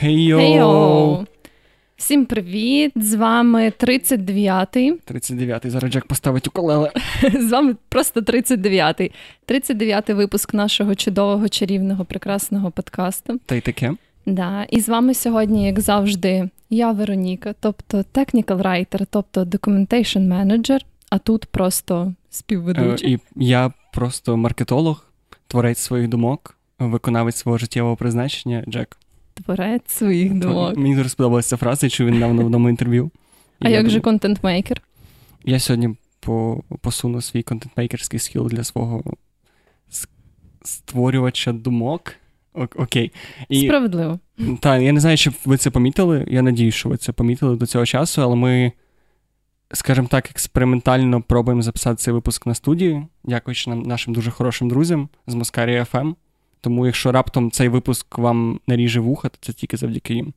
Хей-йоу! Хей-йоу! Всім привіт! З вами 39-й. 39-й. Зараз Джек поставить уколеле. З вами просто 39-й. 39-й випуск нашого чудового, чарівного, прекрасного подкасту. Та й таке. Да. І з вами сьогодні, як завжди, я Вероніка, тобто technical writer, тобто documentation manager, а тут просто співведучий. Е, і я просто маркетолог, творець своїх думок, виконавець свого життєвого призначення Джек. Творець своїх думок. Мені дуже сподобалася фраза, я чув він в одному інтерв'ю. А як же контент-мейкер? Я сьогодні по, посуну свій контент-мейкерський скіл для свого створювача думок. Окей. І... Справедливо. Так, я не знаю, чи ви це помітили. Я надію, що ви це помітили до цього часу, але ми, скажімо так, експериментально пробуємо записати цей випуск на студії, дякуючи нам нашим дуже хорошим друзям з Москарі FM. Тому, якщо раптом цей випуск вам наріже вуха, то це тільки завдяки їм.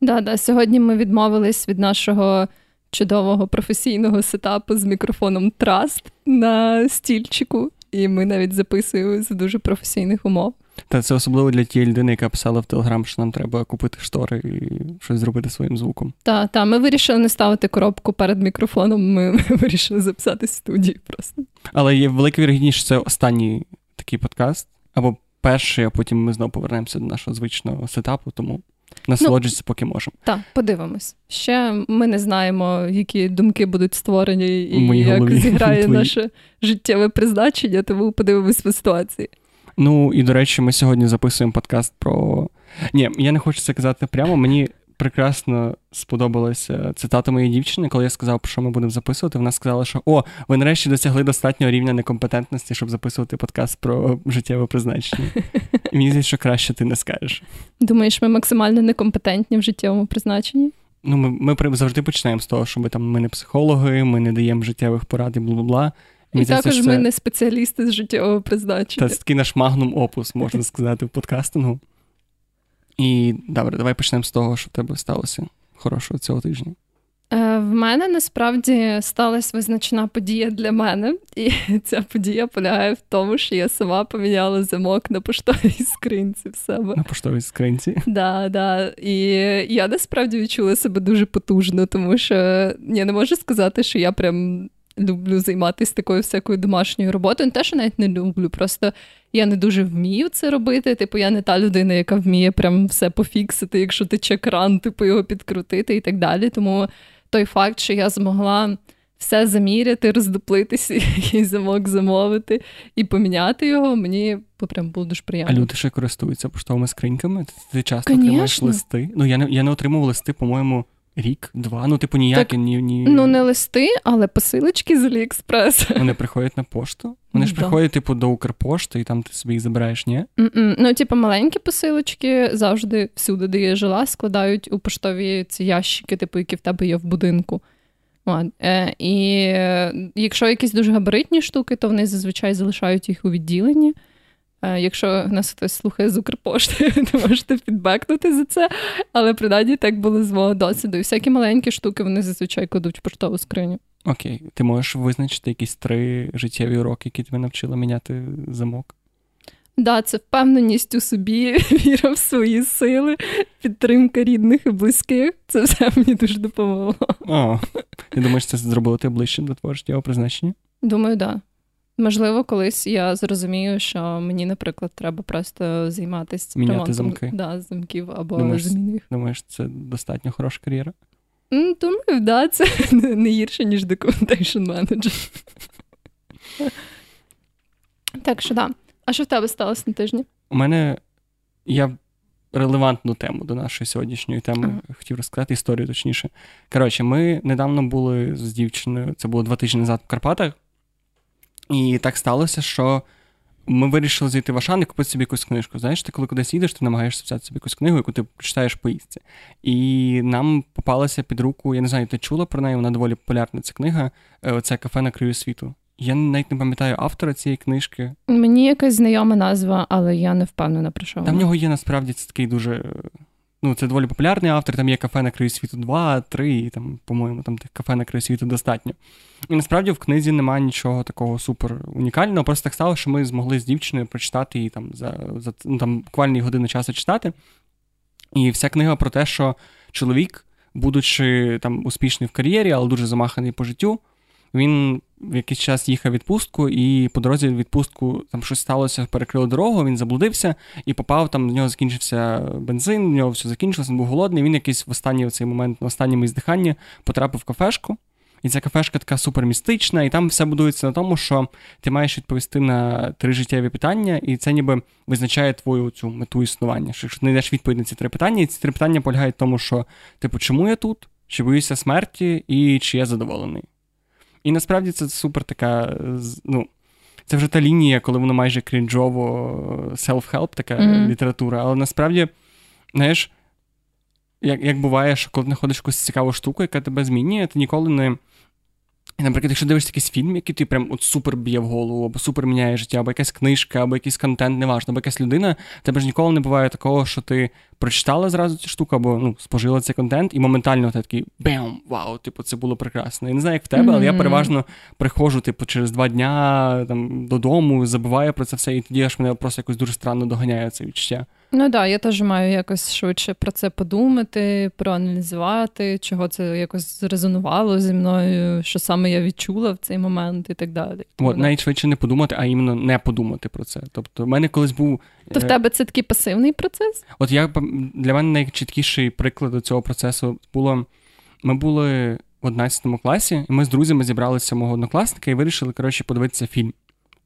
Да, да. Сьогодні ми відмовились від нашого чудового професійного сетапу з мікрофоном Траст на стільчику, і ми навіть записуємо з дуже професійних умов. Та це особливо для тієї людини, яка писала в Телеграм, що нам треба купити штори і щось зробити своїм звуком. Так, так, ми вирішили не ставити коробку перед мікрофоном. Ми, вирішили записати студію просто. Але є велика вірогідність, що це останній такий подкаст, або перший, а потім ми знову повернемося до нашого звичного сетапу, тому насолоджуйтеся, ну, поки можемо. Так, подивимось. Ще ми не знаємо, які думки будуть створені і як голові. зіграє наше життєве призначення, тому подивимось по ситуації. Ну і до речі, ми сьогодні записуємо подкаст про. Ні, я не хочу це казати прямо. Мені прекрасно сподобалася цитата моєї дівчини, коли я сказав, про що ми будемо записувати. Вона сказала, що о, ви нарешті досягли достатнього рівня некомпетентності, щоб записувати подкаст про життєве призначення. І мені здається, що краще ти не скажеш. Думаєш, ми максимально некомпетентні в життєвому призначенні? Ну, ми ми завжди починаємо з того, що ми там ми не психологи, ми не даємо життєвих порад і бла бла бла. І також ми не спеціалісти з життєвого призначення. Це такий наш магнум опус, можна сказати, в подкастингу. І добре, давай почнемо з того, що в тебе сталося хорошого цього тижня. Е, в мене насправді сталася визначна подія для мене, і ця подія полягає в тому, що я сама поміняла замок на поштовій скринці в себе. На поштовій скринці? Да, да. І я насправді відчула себе дуже потужно, тому що я не можу сказати, що я прям люблю займатися такою всякою домашньою роботою. Не те, що навіть не люблю, просто я не дуже вмію це робити. Типу, я не та людина, яка вміє прям все пофіксити, якщо тече кран, типу його підкрутити і так далі. Тому той факт, що я змогла. Все заміряти, роздоплитися, і замок замовити і поміняти його, мені прям було дуже приємно. А люди ще користуються поштовими скриньками? Ти часто отримаєш листи? Ну, я не я не отримував листи, по-моєму, Рік, два, ну, типу, ніякі ні, ні. Ну, не листи, але посилочки з Аліекспрес. Вони приходять на пошту. Вони ж да. приходять, типу, до Укрпошти, і там ти собі їх забираєш, ні? Mm-mm. Ну, типу, маленькі посилочки завжди всюди, де я жила, складають у поштові ці ящики, типу, які в тебе є в будинку. От. Е, І якщо якісь дуже габаритні штуки, то вони зазвичай залишають їх у відділенні. Е, якщо нас хтось слухає з Укрпошти, то можете підбекнути за це. Але принаймні так було з мого досвіду. І всякі маленькі штуки вони зазвичай кладуть в поштову скриню. Окей, ти можеш визначити якісь три життєві уроки, які тебе навчили міняти замок? Так, да, це впевненість у собі, віра в свої сили, підтримка рідних і близьких. Це все мені дуже допомогло. О, Ти думаєш, це зробило тебе ближче до твого життєвого призначення? Думаю, так. Да. Можливо, колись я зрозумію, що мені, наприклад, треба просто займатися Міняти ремонтом замки. Да, замків або думаєш, зміни Думаєш, це достатньо хороша кар'єра? Думаю, да, це не гірше, ніж documentation manager. Так що да. А що в тебе сталося на тижні? У мене я релевантну тему до нашої сьогоднішньої теми ага. хотів розказати історію, точніше. Коротше, ми недавно були з дівчиною, це було два тижні назад в Карпатах. І так сталося, що ми вирішили зайти в Ашан і купити собі якусь книжку. Знаєш, ти коли кудись їдеш, ти намагаєшся взяти собі якусь книгу, яку ти прочитаєш поїздці. І нам попалася під руку, я не знаю, ти чула про неї, вона доволі популярна ця книга. Е, оце кафе на краю світу. Я навіть не пам'ятаю автора цієї книжки. Мені якась знайома назва, але я не впевнена про що. Там в нього є насправді це такий дуже Ну, це доволі популярний автор, там є кафе на краю світу 2, 3, і там, по-моєму, там тих кафе на краю світу достатньо. І насправді в книзі немає нічого такого супер унікального. Просто так стало, що ми змогли з дівчиною прочитати її там за за ну, там, буквально годину часу читати. І вся книга про те, що чоловік, будучи там успішний в кар'єрі, але дуже замаханий по життю, він в якийсь час їхав відпустку, і по дорозі відпустку там щось сталося, перекрили дорогу, він заблудився і попав, там в нього закінчився бензин, в нього все закінчилося, він був голодний. Він якийсь в останній цей момент, на останньому іздиханні, потрапив в кафешку. І ця кафешка така супермістична, і там все будується на тому, що ти маєш відповісти на три життєві питання, і це ніби визначає твою цю мету існування. Що Якщо ти знайдеш відповідь на ці три питання, і ці три питання полягають в тому, що, типу, чому я тут, чи боюся смерті, і чи я задоволений. І насправді це супер така. ну, Це вже та лінія, коли воно майже крінжово self-help, така mm-hmm. література. Але насправді, знаєш, як як буває, що коли знаходиш якусь цікаву штуку, яка тебе змінює, ти ніколи не Наприклад, якщо дивишся якийсь фільм, який ти прям от супер б'є в голову, або супер міняє життя, або якась книжка, або якийсь контент, неважно, або якась людина, тебе ж ніколи не буває такого, що ти прочитала зразу цю штуку, або ну, спожила цей контент, і моментально ти такий бем, вау, типу, це було прекрасно. Я не знаю, як в тебе, mm-hmm. але я переважно приходжу, типу, через два дня там, додому, забуваю про це все, і тоді аж мене просто якось дуже странно доганяє це відчуття. Ну так, да, я теж маю якось швидше про це подумати, проаналізувати, чого це якось зрезонувало зі мною, що саме я відчула в цей момент і так далі. От, навіть швидше не подумати, а іменно не подумати про це. Тобто, в мене колись був. То в е, тебе це такий пасивний процес? От я для мене найчіткіший приклад цього процесу було. Ми були в 11 класі, і ми з друзями зібралися мого однокласника і вирішили, коротше, подивитися фільм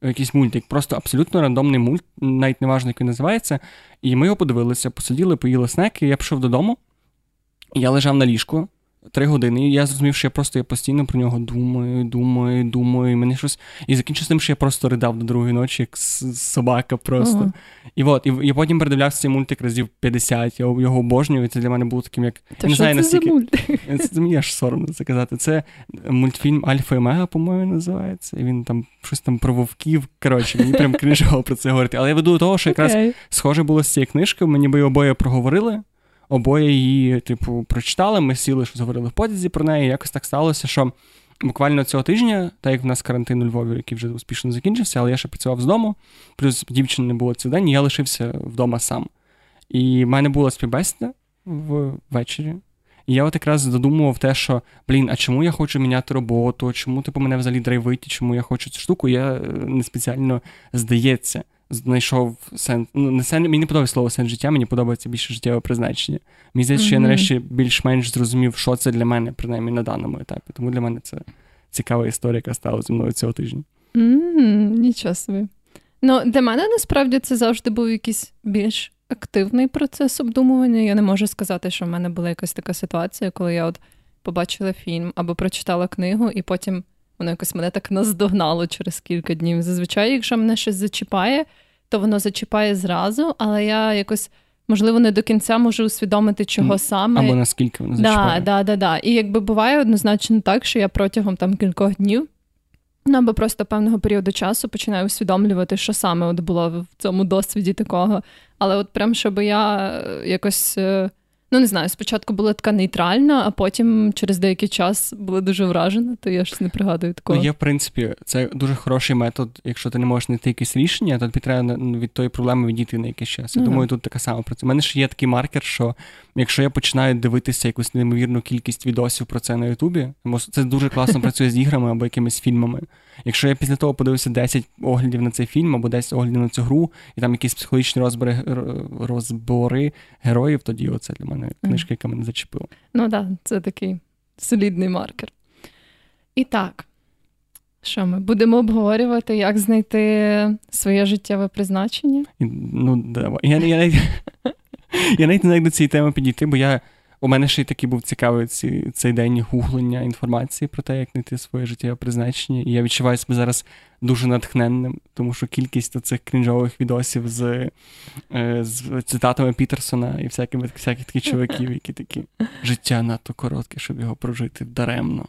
якийсь мультик, просто абсолютно рандомний мульт, навіть не важливо, як він називається. І ми його подивилися, посиділи, поїли снеки, я пішов додому, я лежав на ліжку три години, і я зрозумів, що я просто я постійно про нього думаю, думаю, думаю, і мене щось. І закінчив тим, що я просто ридав до другої ночі, як собака просто. Uh-huh. І от, і я потім передивлявся цей мультик разів 50, я його обожнюю, і це для мене було таким, як. Та я не знаю, це настільки... за мультик? Це мені аж соромно це казати. Це мультфільм Альфа і Мега, по-моєму, називається. І він там щось там про вовків. Коротше, мені прям крінжово про це говорити. Але я веду до того, що якраз okay. схоже було з цією книжкою, мені би обоє проговорили обоє її, типу, прочитали. Ми сіли, що говорили в потязі про неї. Якось так сталося, що буквально цього тижня, так як в нас карантин у Львові, який вже успішно закінчився, але я ще працював з дому, плюс дівчини не було цей день, і я лишився вдома сам. І в мене була співбесіда ввечері. І я от якраз додумував те, що блін, а чому я хочу міняти роботу, чому типу мене взагалі драйвить, чому я хочу цю штуку, я е, не спеціально здається знайшов сенс. Ну, не сен... Мені не подобається слово сенс життя, мені подобається більше життєве призначення. Мені здається, mm-hmm. що я нарешті більш-менш зрозумів, що це для мене, принаймні на даному етапі. Тому для мене це цікава історія, яка стала зі мною цього тижня. Mm-hmm, нічого собі. Ну, для мене насправді це завжди був якийсь більш активний процес обдумування. Я не можу сказати, що в мене була якась така ситуація, коли я от побачила фільм або прочитала книгу, і потім Воно якось мене так наздогнало через кілька днів. Зазвичай, якщо мене щось зачіпає, то воно зачіпає зразу, але я якось. Можливо, не до кінця можу усвідомити, чого саме. Або наскільки воно зачіпає. Да, да, да, да. І якби буває однозначно так, що я протягом там кількох днів, ну або просто певного періоду часу починаю усвідомлювати, що саме от було в цьому досвіді такого. Але от прям щоб я е, якось е, Ну, не знаю, спочатку була така нейтральна, а потім через деякий час була дуже вражена, то я щось не пригадую такого. Ну, Є, в принципі, це дуже хороший метод, якщо ти не можеш знайти якесь рішення, то тобі треба від тої проблеми відійти на якийсь час. Я mm-hmm. думаю, тут така сама працює. У мене ж є такий маркер, що якщо я починаю дивитися якусь неймовірну кількість відосів про це на Ютубі, тому це дуже класно працює з іграми або якимись фільмами. Якщо я після того подивився 10 оглядів на цей фільм або 10 оглядів на цю гру, і там якісь психологічні розбори розбори героїв, тоді оце для мене книжка, яка мене зачепила. Ну так, да, це такий солідний маркер. І так, що ми будемо обговорювати, як знайти своє життєве призначення? Ну, давай. Я, я, я, я навіть не знаю, до цієї теми підійти, бо я у мене ще й такий був цікавий ці, цей день гуглення інформації про те, як знайти своє життєве призначення. І я відчуваю себе зараз дуже натхненним, тому що кількість цих крінжових відосів з е, з цитатами Пітерсона і всякими всяких таких чоловіків, які такі життя надто коротке, щоб його прожити даремно.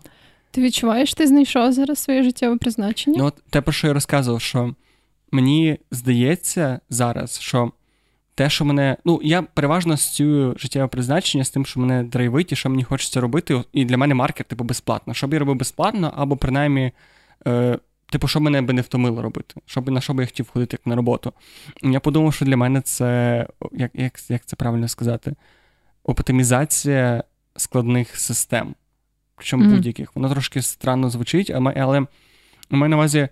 Ти відчуваєш, ти знайшов зараз своє життєве призначення? Ну, от те, про що я розказував, що мені здається зараз, що те, що мене. Ну, я переважно асоціюю життєве призначення з тим, що мене драйвить і що мені хочеться робити. І для мене маркер, типу, безплатно. Щоб я робив безплатно, або принаймні, е, типу, що мене би не втомило робити, щоб на що би я хотів ходити як на роботу. Я подумав, що для мене це як як, як це правильно сказати? оптимізація складних систем, причому mm-hmm. будь-яких. Воно трошки странно звучить, але у мене на увазі,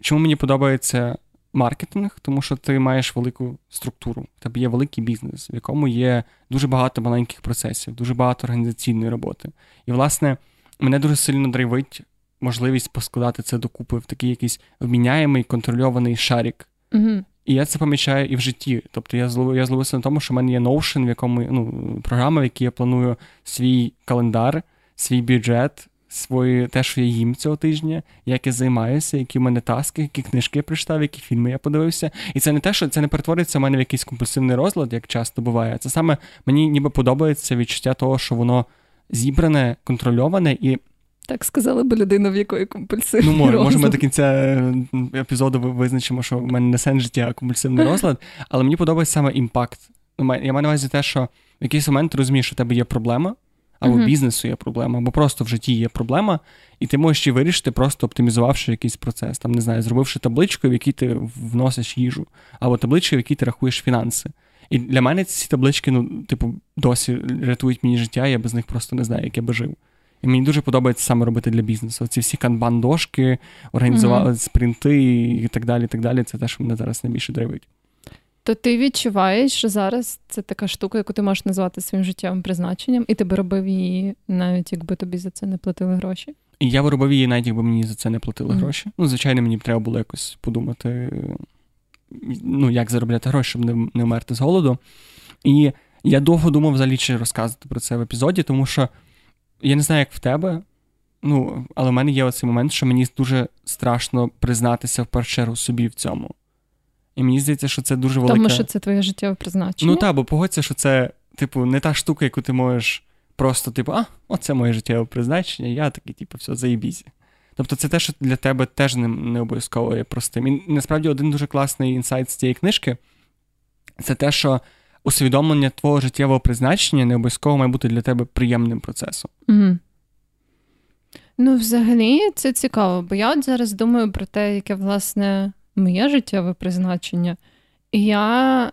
чому мені подобається маркетинг, тому що ти маєш велику структуру. У тебе є великий бізнес, в якому є дуже багато маленьких процесів, дуже багато організаційної роботи. І, власне, мене дуже сильно драйвить можливість поскладати це докупи в такий якийсь обміняємий контрольований шарик. Mm-hmm. І я це помічаю і в житті. Тобто я зловив, я зловився на тому, що в мене є Notion, в якому ну, програма, в якій я планую свій календар, свій бюджет, свої, те, що я їм цього тижня, як я займаюся, які в мене таски, які книжки я прочитав, які фільми я подивився. І це не те, що це не перетвориться в мене в якийсь компульсивний розлад, як часто буває. Це саме мені ніби подобається відчуття того, що воно зібране, контрольоване і. Так сказала би людина, в якої компульсивний Ну, може, може ми до кінця епізоду визначимо, що в мене не сенс життя, а компульсивний розлад, але мені подобається саме імпакт. Ну, я маю на увазі те, що в якийсь момент ти розумієш, що в тебе є проблема, або uh-huh. бізнесу є проблема, або просто в житті є проблема, і ти можеш її вирішити, просто оптимізувавши якийсь процес. Там, не знаю, зробивши табличку, в якій ти вносиш їжу, або табличку, в якій ти рахуєш фінанси. І для мене ці таблички, ну, типу, досі рятують мені життя, я без них просто не знаю, як я би жив. І мені дуже подобається саме робити для бізнесу. Ці всі канбан-дошки, організувати mm-hmm. спринти і так далі. і так далі. Це те, що мене зараз найбільше драйвить. То ти відчуваєш, що зараз це така штука, яку ти можеш назвати своїм життєвим призначенням, і ти би робив її, навіть якби тобі за це не платили гроші? І я би робив її, навіть якби мені за це не платили mm-hmm. гроші. Ну, звичайно, мені б треба було якось подумати, ну, як заробляти гроші, щоб не, не вмерти з голоду. І я довго думав взагалі чи розказувати про це в епізоді, тому що я не знаю, як в тебе. Ну, але в мене є оцей момент, що мені дуже страшно признатися в першу чергу собі в цьому. І мені здається, що це дуже велика... Тому що це твоє життєве призначення. Ну так, бо погодься, що це, типу, не та штука, яку ти можеш просто, типу, а, оце моє життєве призначення, я такий, типу, все, заїбізі. Тобто це те, що для тебе теж не, не обов'язково є простим. І насправді один дуже класний інсайт з цієї книжки це те, що усвідомлення твого життєвого призначення не обов'язково має бути для тебе приємним процесом. Угу. Ну, взагалі, це цікаво, бо я от зараз думаю про те, яке, власне, моє життєве призначення. І я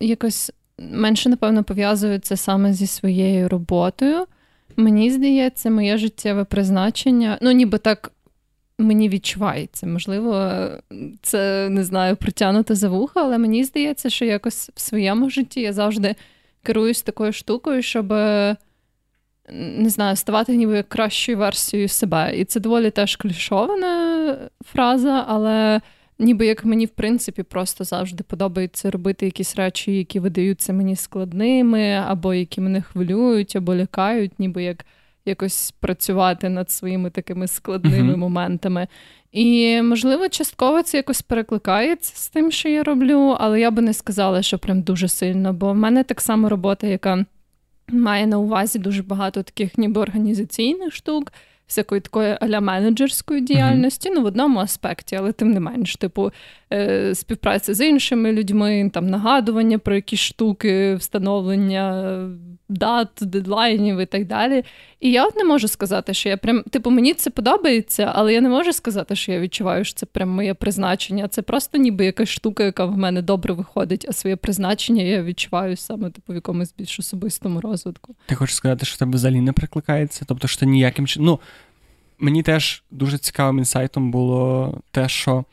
якось менше, напевно, пов'язую це саме зі своєю роботою. Мені здається, моє життєве призначення, ну, ніби так мені відчувається. Можливо, це не знаю, притягнуто за вуха, але мені здається, що якось в своєму житті я завжди керуюсь такою штукою, щоб. Не знаю, ставати ніби кращою версією себе. І це доволі теж клішована фраза, але ніби як мені, в принципі, просто завжди подобається робити якісь речі, які видаються мені складними, або які мене хвилюють, або лякають, ніби як якось працювати над своїми такими складними uh-huh. моментами. І, можливо, частково це якось перекликається з тим, що я роблю, але я би не сказала, що прям дуже сильно, бо в мене так само робота, яка має на увазі дуже багато таких ніби організаційних штук всякої такої аля менеджерської діяльності, mm-hmm. ну в одному аспекті, але тим не менш, типу, е, з іншими людьми, там нагадування про якісь штуки, встановлення дат, дедлайнів і так далі. І я от не можу сказати, що я прям, типу, мені це подобається, але я не можу сказати, що я відчуваю, що це прям моє призначення. Це просто ніби якась штука, яка в мене добре виходить, а своє призначення я відчуваю саме типу в якомусь більш особистому розвитку. Ти хочеш сказати, що тебе взагалі не прикликається? Тобто, що ти ніяким чином. Ну, мені теж дуже цікавим інсайтом було те, що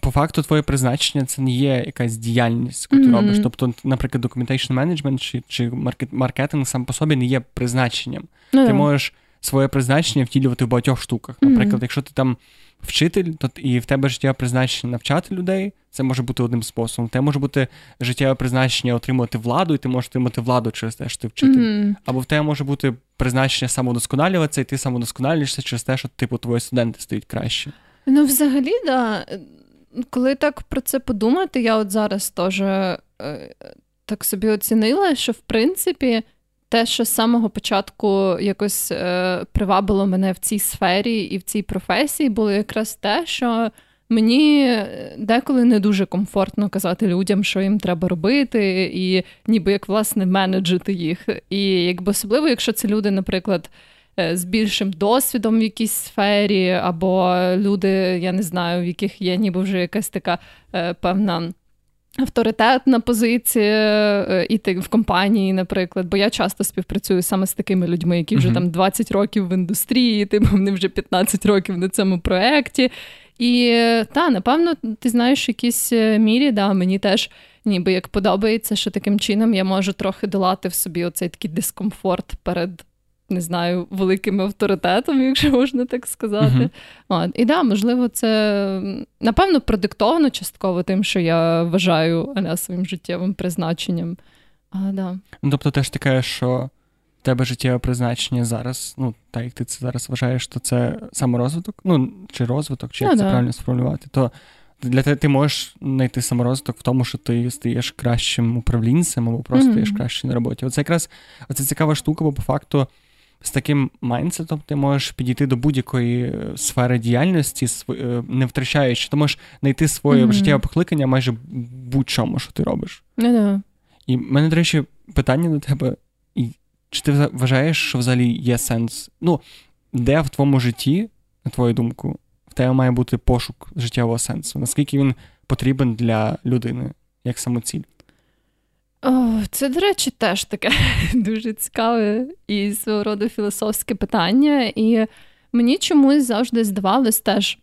по факту твоє призначення це не є якась діяльність, яку ти mm-hmm. робиш. Тобто, наприклад, documentation management чи чи маркетинг сам по собі не є призначенням. Mm-hmm. Ти можеш своє призначення втілювати в багатьох штуках. Наприклад, mm-hmm. якщо ти там вчитель, то і в тебе життєве призначення навчати людей, це може бути одним способом. Те може бути життєве призначення отримувати владу, і ти можеш отримати владу через те, що ти вчитель. Mm-hmm. Або в тебе може бути призначення самодосконалюватися, і ти самодосконалюєшся через те, що типу твої студенти стають краще. Ну, взагалі, да. Коли так про це подумати, я от зараз теж е, так собі оцінила, що в принципі те, що з самого початку якось е, привабило мене в цій сфері і в цій професії, було якраз те, що мені деколи не дуже комфортно казати людям, що їм треба робити, і ніби як власне менеджити їх. І якби особливо, якщо це люди, наприклад. Е, з більшим досвідом в якійсь сфері, або люди, я не знаю, в яких є ніби вже якась така е, певна авторитетна позиція е, іти в компанії, наприклад. Бо я часто співпрацюю саме з такими людьми, які вже uh-huh. там 20 років в індустрії, типу вони вже 15 років на цьому проєкті. І та, напевно, ти знаєш, в якійсь е, мірі, да, мені теж ніби як подобається, що таким чином я можу трохи долати в собі оцей такий дискомфорт перед. Не знаю, великим авторитетом, якщо можна так сказати. Uh-huh. От. І да, можливо, це напевно продиктовано частково тим, що я вважаю аля своїм життєвим призначенням. А, да. Ну, Тобто, теж таке, що в тебе життєве призначення зараз, ну, так як ти це зараз вважаєш, то це саморозвиток, ну, чи розвиток, чи як ну, це да. правильно сформулювати, то для тебе ти можеш знайти саморозвиток в тому, що ти стаєш кращим управлінцем або просто mm-hmm. стаєш краще на роботі. Оце якраз оце цікава штука, бо по факту. З таким майнсетом ти можеш підійти до будь-якої е, сфери діяльності, е, не втрачаючи, ти можеш знайти своє mm-hmm. життєве покликання майже будь-чому, що ти робиш. Yeah. І в мене, до речі, питання до тебе: чи ти вважаєш, що взагалі є сенс? Ну, де в твоєму житті, на твою думку, в тебе має бути пошук життєвого сенсу? Наскільки він потрібен для людини як самоціль? О, Це, до речі, теж таке дуже цікаве і свого роду філософське питання. І мені чомусь завжди здавалось теж.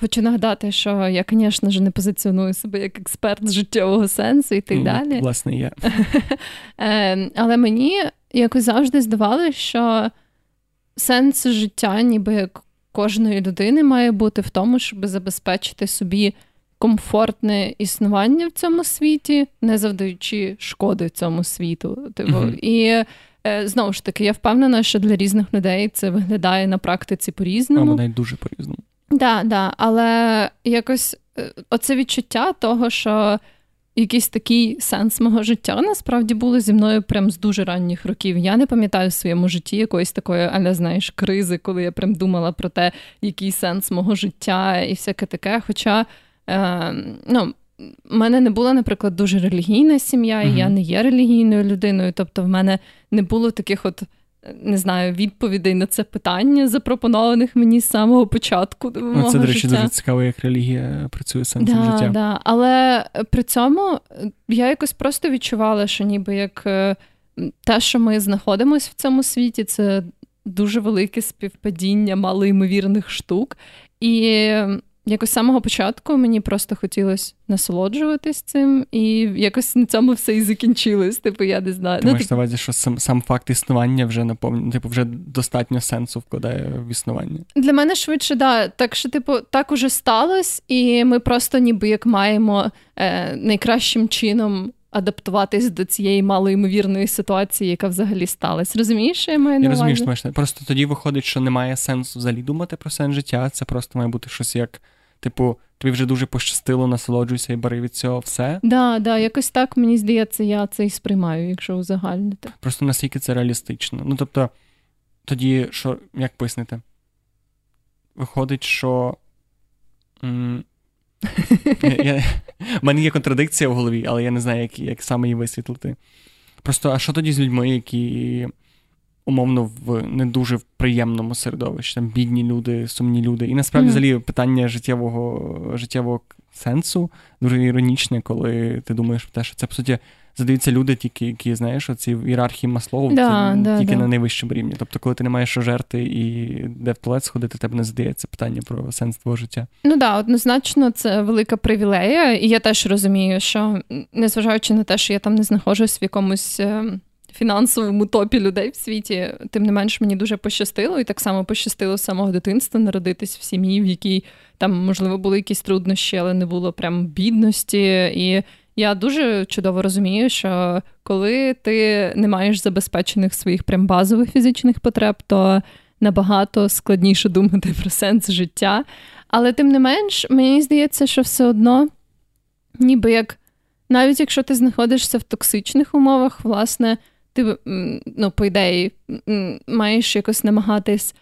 Хочу нагадати, що я, звісно ж, не позиціоную себе як експерт з життєвого сенсу і так mm, далі. Власне, я. Ем, але мені якось завжди здавалося, що сенс життя, ніби як кожної людини, має бути в тому, щоб забезпечити собі комфортне існування в цьому світі, не завдаючи шкоди цьому світу. Типу. Mm-hmm. І е, знову ж таки, я впевнена, що для різних людей це виглядає на практиці по-різному. навіть дуже по-різному. Так, да, да, але якось е, оце відчуття того, що якийсь такий сенс мого життя насправді було зі мною прям з дуже ранніх років. Я не пам'ятаю в своєму житті якоїсь такої, але знаєш, кризи, коли я прям думала про те, який сенс мого життя і всяке таке. Хоча е, ну, в мене не була, наприклад, дуже релігійна сім'я, і mm-hmm. я не є релігійною людиною. Тобто, в мене не було таких от не знаю, відповідей на це питання, запропонованих мені з самого початку. Ну, Це, до речі, дуже цікаво, як релігія працює сенсом да, життя. Да. Але при цьому я якось просто відчувала, що ніби як е, те, що ми знаходимося в цьому світі, це дуже велике співпадіння малоймовірних штук. І якось з самого початку мені просто хотілося насолоджуватись цим, і якось на цьому все і закінчилось. Типу, я не знаю. Ти ну, маєш на увазі, що сам сам факт існування вже наповнює, типу, вже достатньо сенсу вкладає в існування. Для мене швидше, да. Так що, типу, так уже сталося, і ми просто ніби як маємо е, найкращим чином. Адаптуватись до цієї малоймовірної ситуації, яка взагалі сталася. Розумієш, що я маю на увазі? Я розумію, що Просто тоді виходить, що немає сенсу взагалі думати про сенс життя. Це просто має бути щось як Типу, тобі вже дуже пощастило, насолоджуйся і бери від цього все. Да, да, якось так мені здається, я це і сприймаю, якщо узагальнити. Просто наскільки це реалістично. Ну тобто, тоді, що, як пояснити? Виходить, що. М- У мене є контрадикція в голові, але я не знаю, як як саме її висвітлити. Просто, а що тоді з людьми, які умовно в не дуже в приємному середовищі, там бідні люди, сумні люди. І насправді mm-hmm. взагалі питання життєвого життєвого сенсу дуже іронічне, коли ти думаєш про те, що це по суті задаються люди, тільки які знаєш, оці в ієрархії Маслоу, да, це да, тільки да. на найвищому рівні. Тобто, коли ти не маєш що жерти і де в туалет сходити, тебе не задається питання про сенс твого життя. Ну да, однозначно, це велика привілея, і я теж розумію, що незважаючи на те, що я там не знаходжусь в якомусь. Ем, фінансовому топі людей в світі. Тим не менш, мені дуже пощастило, і так само пощастило з самого дитинства народитись в сім'ї, в якій там, можливо, були якісь труднощі, але не було прям бідності. І я дуже чудово розумію, що коли ти не маєш забезпечених своїх прям базових фізичних потреб, то набагато складніше думати про сенс життя. Але тим не менш, мені здається, що все одно, ніби як. Навіть якщо ти знаходишся в токсичних умовах, власне, ти, ну, по ідеї, маєш якось намагатись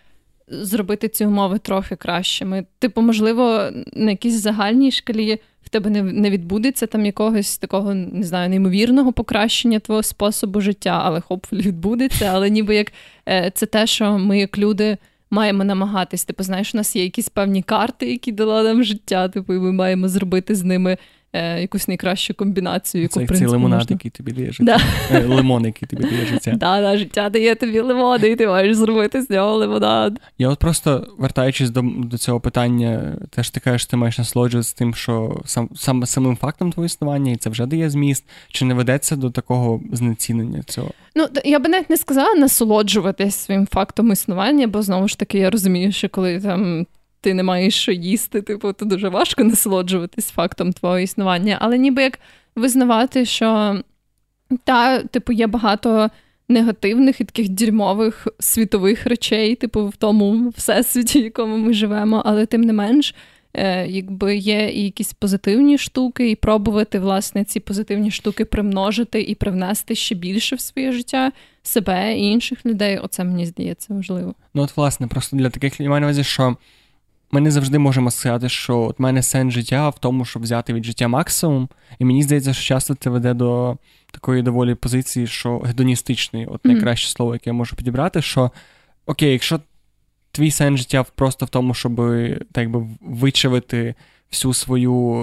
зробити ці умови трохи кращими. Типу, можливо, на якійсь загальній шкалі в тебе не не відбудеться там якогось такого, не знаю, неймовірного покращення твого способу життя, але хоп, відбудеться. Але ніби як е, це те, що ми, як люди, маємо намагатись. Типу, знаєш, у нас є якісь певні карти, які дала нам життя, типу, і ми маємо зробити з ними е, якусь найкращу комбінацію, яку Це в принципі, цей лимонад, можна... який тобі дає життя. Е, Лимон, який тобі дає життя. Да, да, життя дає тобі лимон, і ти маєш зробити з нього лимонад. Я от просто вертаючись до до цього питання, теж ти кажеш, ти маєш насолоджуватися тим, що сам, сам самим фактом твого існування, і це вже дає зміст, чи не ведеться до такого знецінення цього? Ну, я би навіть не сказала насолоджуватись своїм фактом існування, бо знову ж таки я розумію, що коли там. Ти не маєш що їсти, типу, то дуже важко насолоджуватись фактом твого існування, але ніби як визнавати, що та, типу, є багато негативних і таких дерьмових світових речей, типу, в тому всесвіті, в якому ми живемо, але тим не менш, е, якби є і якісь позитивні штуки, і пробувати, власне, ці позитивні штуки примножити і привнести ще більше в своє життя себе і інших людей. Оце мені здається важливо. Ну, от, власне, просто для таких людей увазі, що. Ми не завжди можемо сказати, що от мене сенс життя в тому, щоб взяти від життя максимум. І мені здається, що часто це веде до такої доволі позиції, що гедоністичний, от найкраще слово, яке я можу підібрати, що окей, якщо твій сенс життя просто в тому, щоб так би вичавити всю свою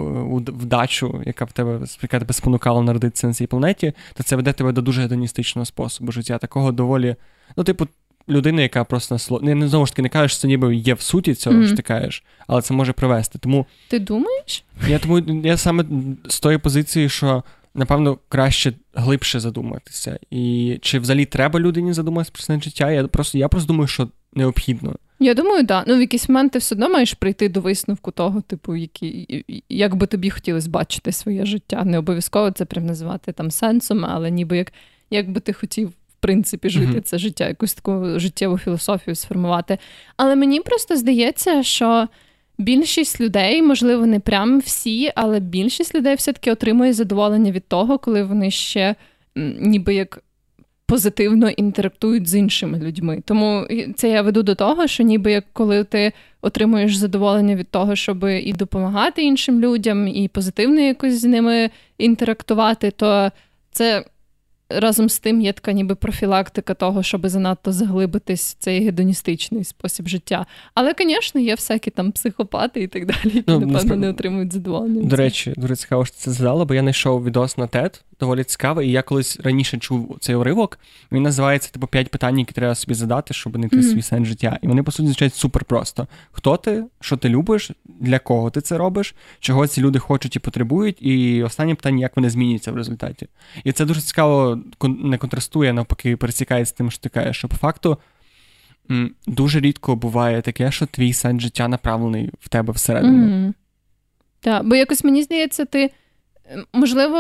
е, вдачу, яка в тебе яка тебе спонукала народитися на цій планеті, то це веде тебе до дуже гедоністичного способу життя. Такого доволі, ну, типу, людина, яка просто насло... Не, не знову ж таки не кажеш, що це ніби є в суті цього, mm-hmm. що ти кажеш, але це може привести. Тому ти думаєш? Я тому я саме з тої позиції, що напевно краще глибше задуматися. І чи взагалі треба людині задуматися про своє життя? Я просто я просто думаю, що необхідно. Я думаю, так. Ну, в якийсь момент ти все одно маєш прийти до висновку того, типу, які, як би тобі хотілося бачити своє життя. Не обов'язково це прям називати там сенсом, але ніби як, як би ти хотів принципі жити mm-hmm. це життя, якусь таку життєву філософію сформувати. Але мені просто здається, що більшість людей, можливо, не прям всі, але більшість людей все-таки отримує задоволення від того, коли вони ще ніби як. Позитивно інтерактують з іншими людьми. Тому це я веду до того, що ніби як коли ти отримуєш задоволення від того, щоб і допомагати іншим людям, і позитивно якось з ними інтерактувати, то це разом з тим є така ніби профілактика того, щоб занадто заглибитись в цей гедоністичний спосіб життя. Але, звісно, є всякі там психопати і так далі, які, ну, напевно, насправді... не отримують задоволення. До речі, дуже цікаво, що це згадала, бо я знайшов відос на TED, доволі цікавий, і я колись раніше чув цей уривок. Він називається типу п'ять питань, які треба собі задати, щоб знайти mm-hmm. свій сенс життя. І вони, по суті, звучать супер просто. Хто ти, що ти любиш, для кого ти це робиш, чого ці люди хочуть і потребують, і останнє питання, як вони змінюються в результаті. І це дуже цікаво не контрастує, навпаки, пересікається з тим, що ти кажеш, що по факту. Дуже рідко буває таке, що твій сенс життя направлений в тебе всередину. Mm-hmm. Так, бо якось мені здається, ти Можливо,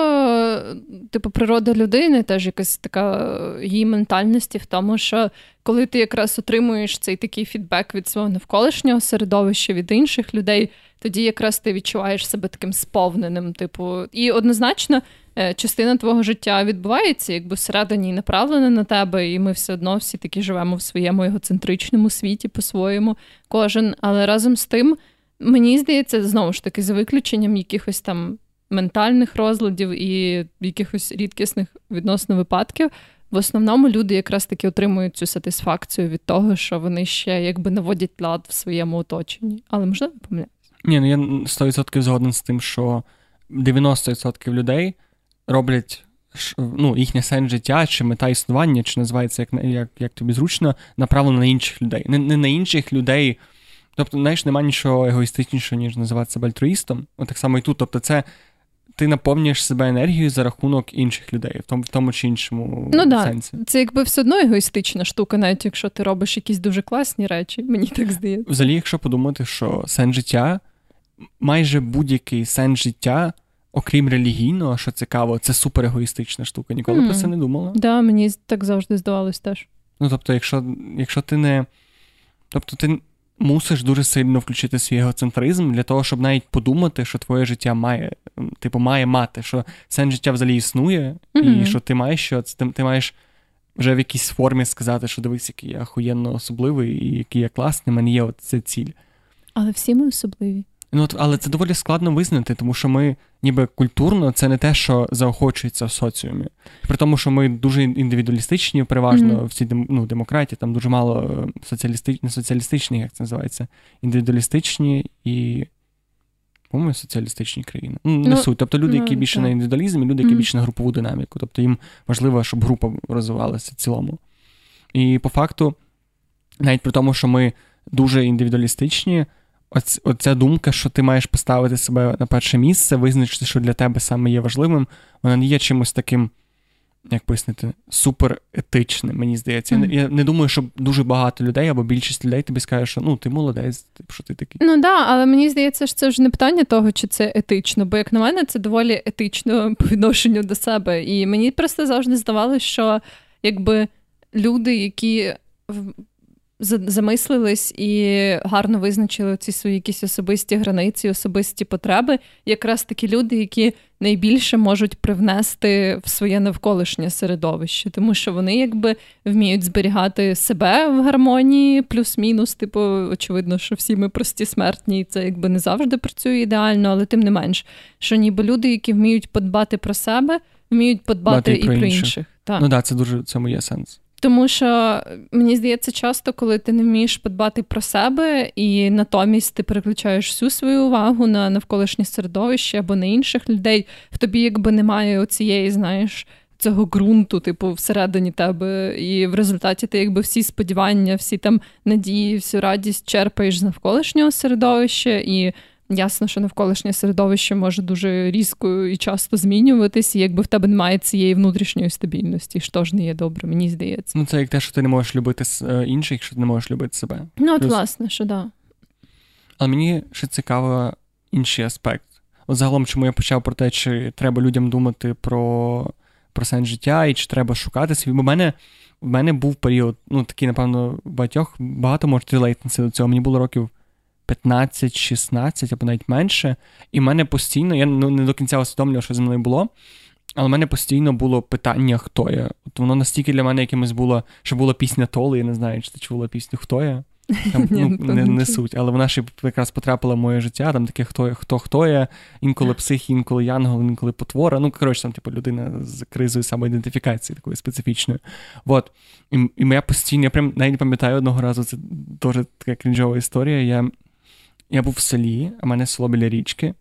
типу, природа людини теж якась така її ментальності в тому, що коли ти якраз отримуєш цей такий фідбек від свого навколишнього середовища, від інших людей, тоді якраз ти відчуваєш себе таким сповненим. Типу, і однозначно частина твого життя відбувається, якби всередині направлена на тебе, і ми все одно всі такі живемо в своєму егоцентричному світі по-своєму, кожен. Але разом з тим, мені здається, знову ж таки, за виключенням якихось там ментальних розладів і якихось рідкісних відносно випадків. В основному люди якраз таки отримують цю сатисфакцію від того, що вони ще якби наводять лад в своєму оточенні. Але можливо помиляюся. Ні, ну я 100% згоден з тим, що 90% людей роблять ну, їхнє сенс життя, чи мета існування, чи називається як як, як тобі зручно, направлено на інших людей. Не не на інших людей. Тобто, знаєш, немає нічого егоїстичнішого, ніж називати себе альтруїстом. От так само і тут. Тобто, це ти наповнюєш себе енергією за рахунок інших людей, в тому в тому чи іншому ну, сенсі. Це якби все одно егоїстична штука, навіть якщо ти робиш якісь дуже класні речі, мені так здається. Взагалі, якщо подумати, що сенс життя, майже будь-який сенс життя. Окрім релігійного, що цікаво, це супер егоїстична штука. Ніколи mm. про це не думала. Так, да, мені так завжди здавалось теж. Ну, тобто, якщо якщо ти не. Тобто, ти мусиш дуже сильно включити свій егоцентризм для того, щоб навіть подумати, що твоє життя має, типу, має мати, що сенс життя взагалі існує, mm-hmm. і що ти маєш що ти, ти маєш вже в якійсь формі сказати, що дивись, який я охуєнно особливий і який я класний, мене є оця ціль. Але всі ми особливі. Ну, Але це доволі складно визнати, тому що ми, ніби культурно, це не те, що заохочується в соціумі. При тому, що ми дуже індивідуалістичні, переважно mm-hmm. в цій ну, демократії, там дуже мало соціалістичні, не як це називається, індивідуалістичні і по-моєму, соціалістичні країни. Ну, не ну, суть. Тобто люди, які ну, більше так. на індивідуалізм, і люди, які mm. більше на групову динаміку. Тобто їм важливо, щоб група розвивалася в цілому. І по факту, навіть при тому, що ми дуже індивідуалістичні, оць, оця думка, що ти маєш поставити себе на перше місце, визначити, що для тебе саме є важливим, вона не є чимось таким як пояснити, супер етичним, мені здається. Mm-hmm. Я не думаю, що дуже багато людей або більшість людей тобі скаже, що ну ти молодець, типу, що ти такий. Ну да, але мені здається, що це вже не питання того, чи це етично, бо як на мене, це доволі етично по відношенню до себе. І мені просто завжди здавалося, що якби люди, які замислились і гарно визначили ці свої якісь особисті границі, особисті потреби, якраз такі люди, які найбільше можуть привнести в своє навколишнє середовище, тому що вони якби вміють зберігати себе в гармонії, плюс-мінус. Типу, очевидно, що всі ми прості смертні, і це якби не завжди працює ідеально, але тим не менш, що ніби люди, які вміють подбати про себе, вміють подбати Бати і про інших. інших. Так. Ну так, да, це дуже це моє сенс. Тому що мені здається, часто, коли ти не вмієш подбати про себе, і натомість ти переключаєш всю свою увагу на навколишнє середовище або на інших людей, в тобі якби немає оцієї, знаєш, цього ґрунту, типу, всередині тебе, і в результаті ти якби всі сподівання, всі там надії, всю радість черпаєш з навколишнього середовища і. Ясно, що навколишнє середовище може дуже різко і часто змінюватись, і якби в тебе немає цієї внутрішньої стабільності, що ж не є добре, мені здається. Ну, це як те, що ти не можеш любити е, інших, що ти не можеш любити себе. Ну, от, Плюс... власне, що да. Але мені ще цікаво інший аспект. От загалом, чому я почав про те, чи треба людям думати про про сенс життя і чи треба шукати свій. Бо в мене в мене був період, ну такий, напевно, багатьох багато можуть релейтнися до цього. Мені було років 15-16 або навіть менше. І в мене постійно, я ну, не до кінця усвідомлював, що зі мною було. Але в мене постійно було питання, хто я. От воно настільки для мене якимось було, що була пісня Толи, я не знаю, чи ти чула пісню Хто я? Там, ну, не, не суть, але вона ще якраз потрапила в моє життя, там таке хто хто хто є, інколи псих, інколи янгол, інколи потвора. Ну, коротше, там, типу, людина з кризою самоідентифікації такою специфічною. От. І і я постійно, я прям навіть пам'ятаю одного разу, це дуже така крінжова історія. Я я був в селі, а мене село біля річки,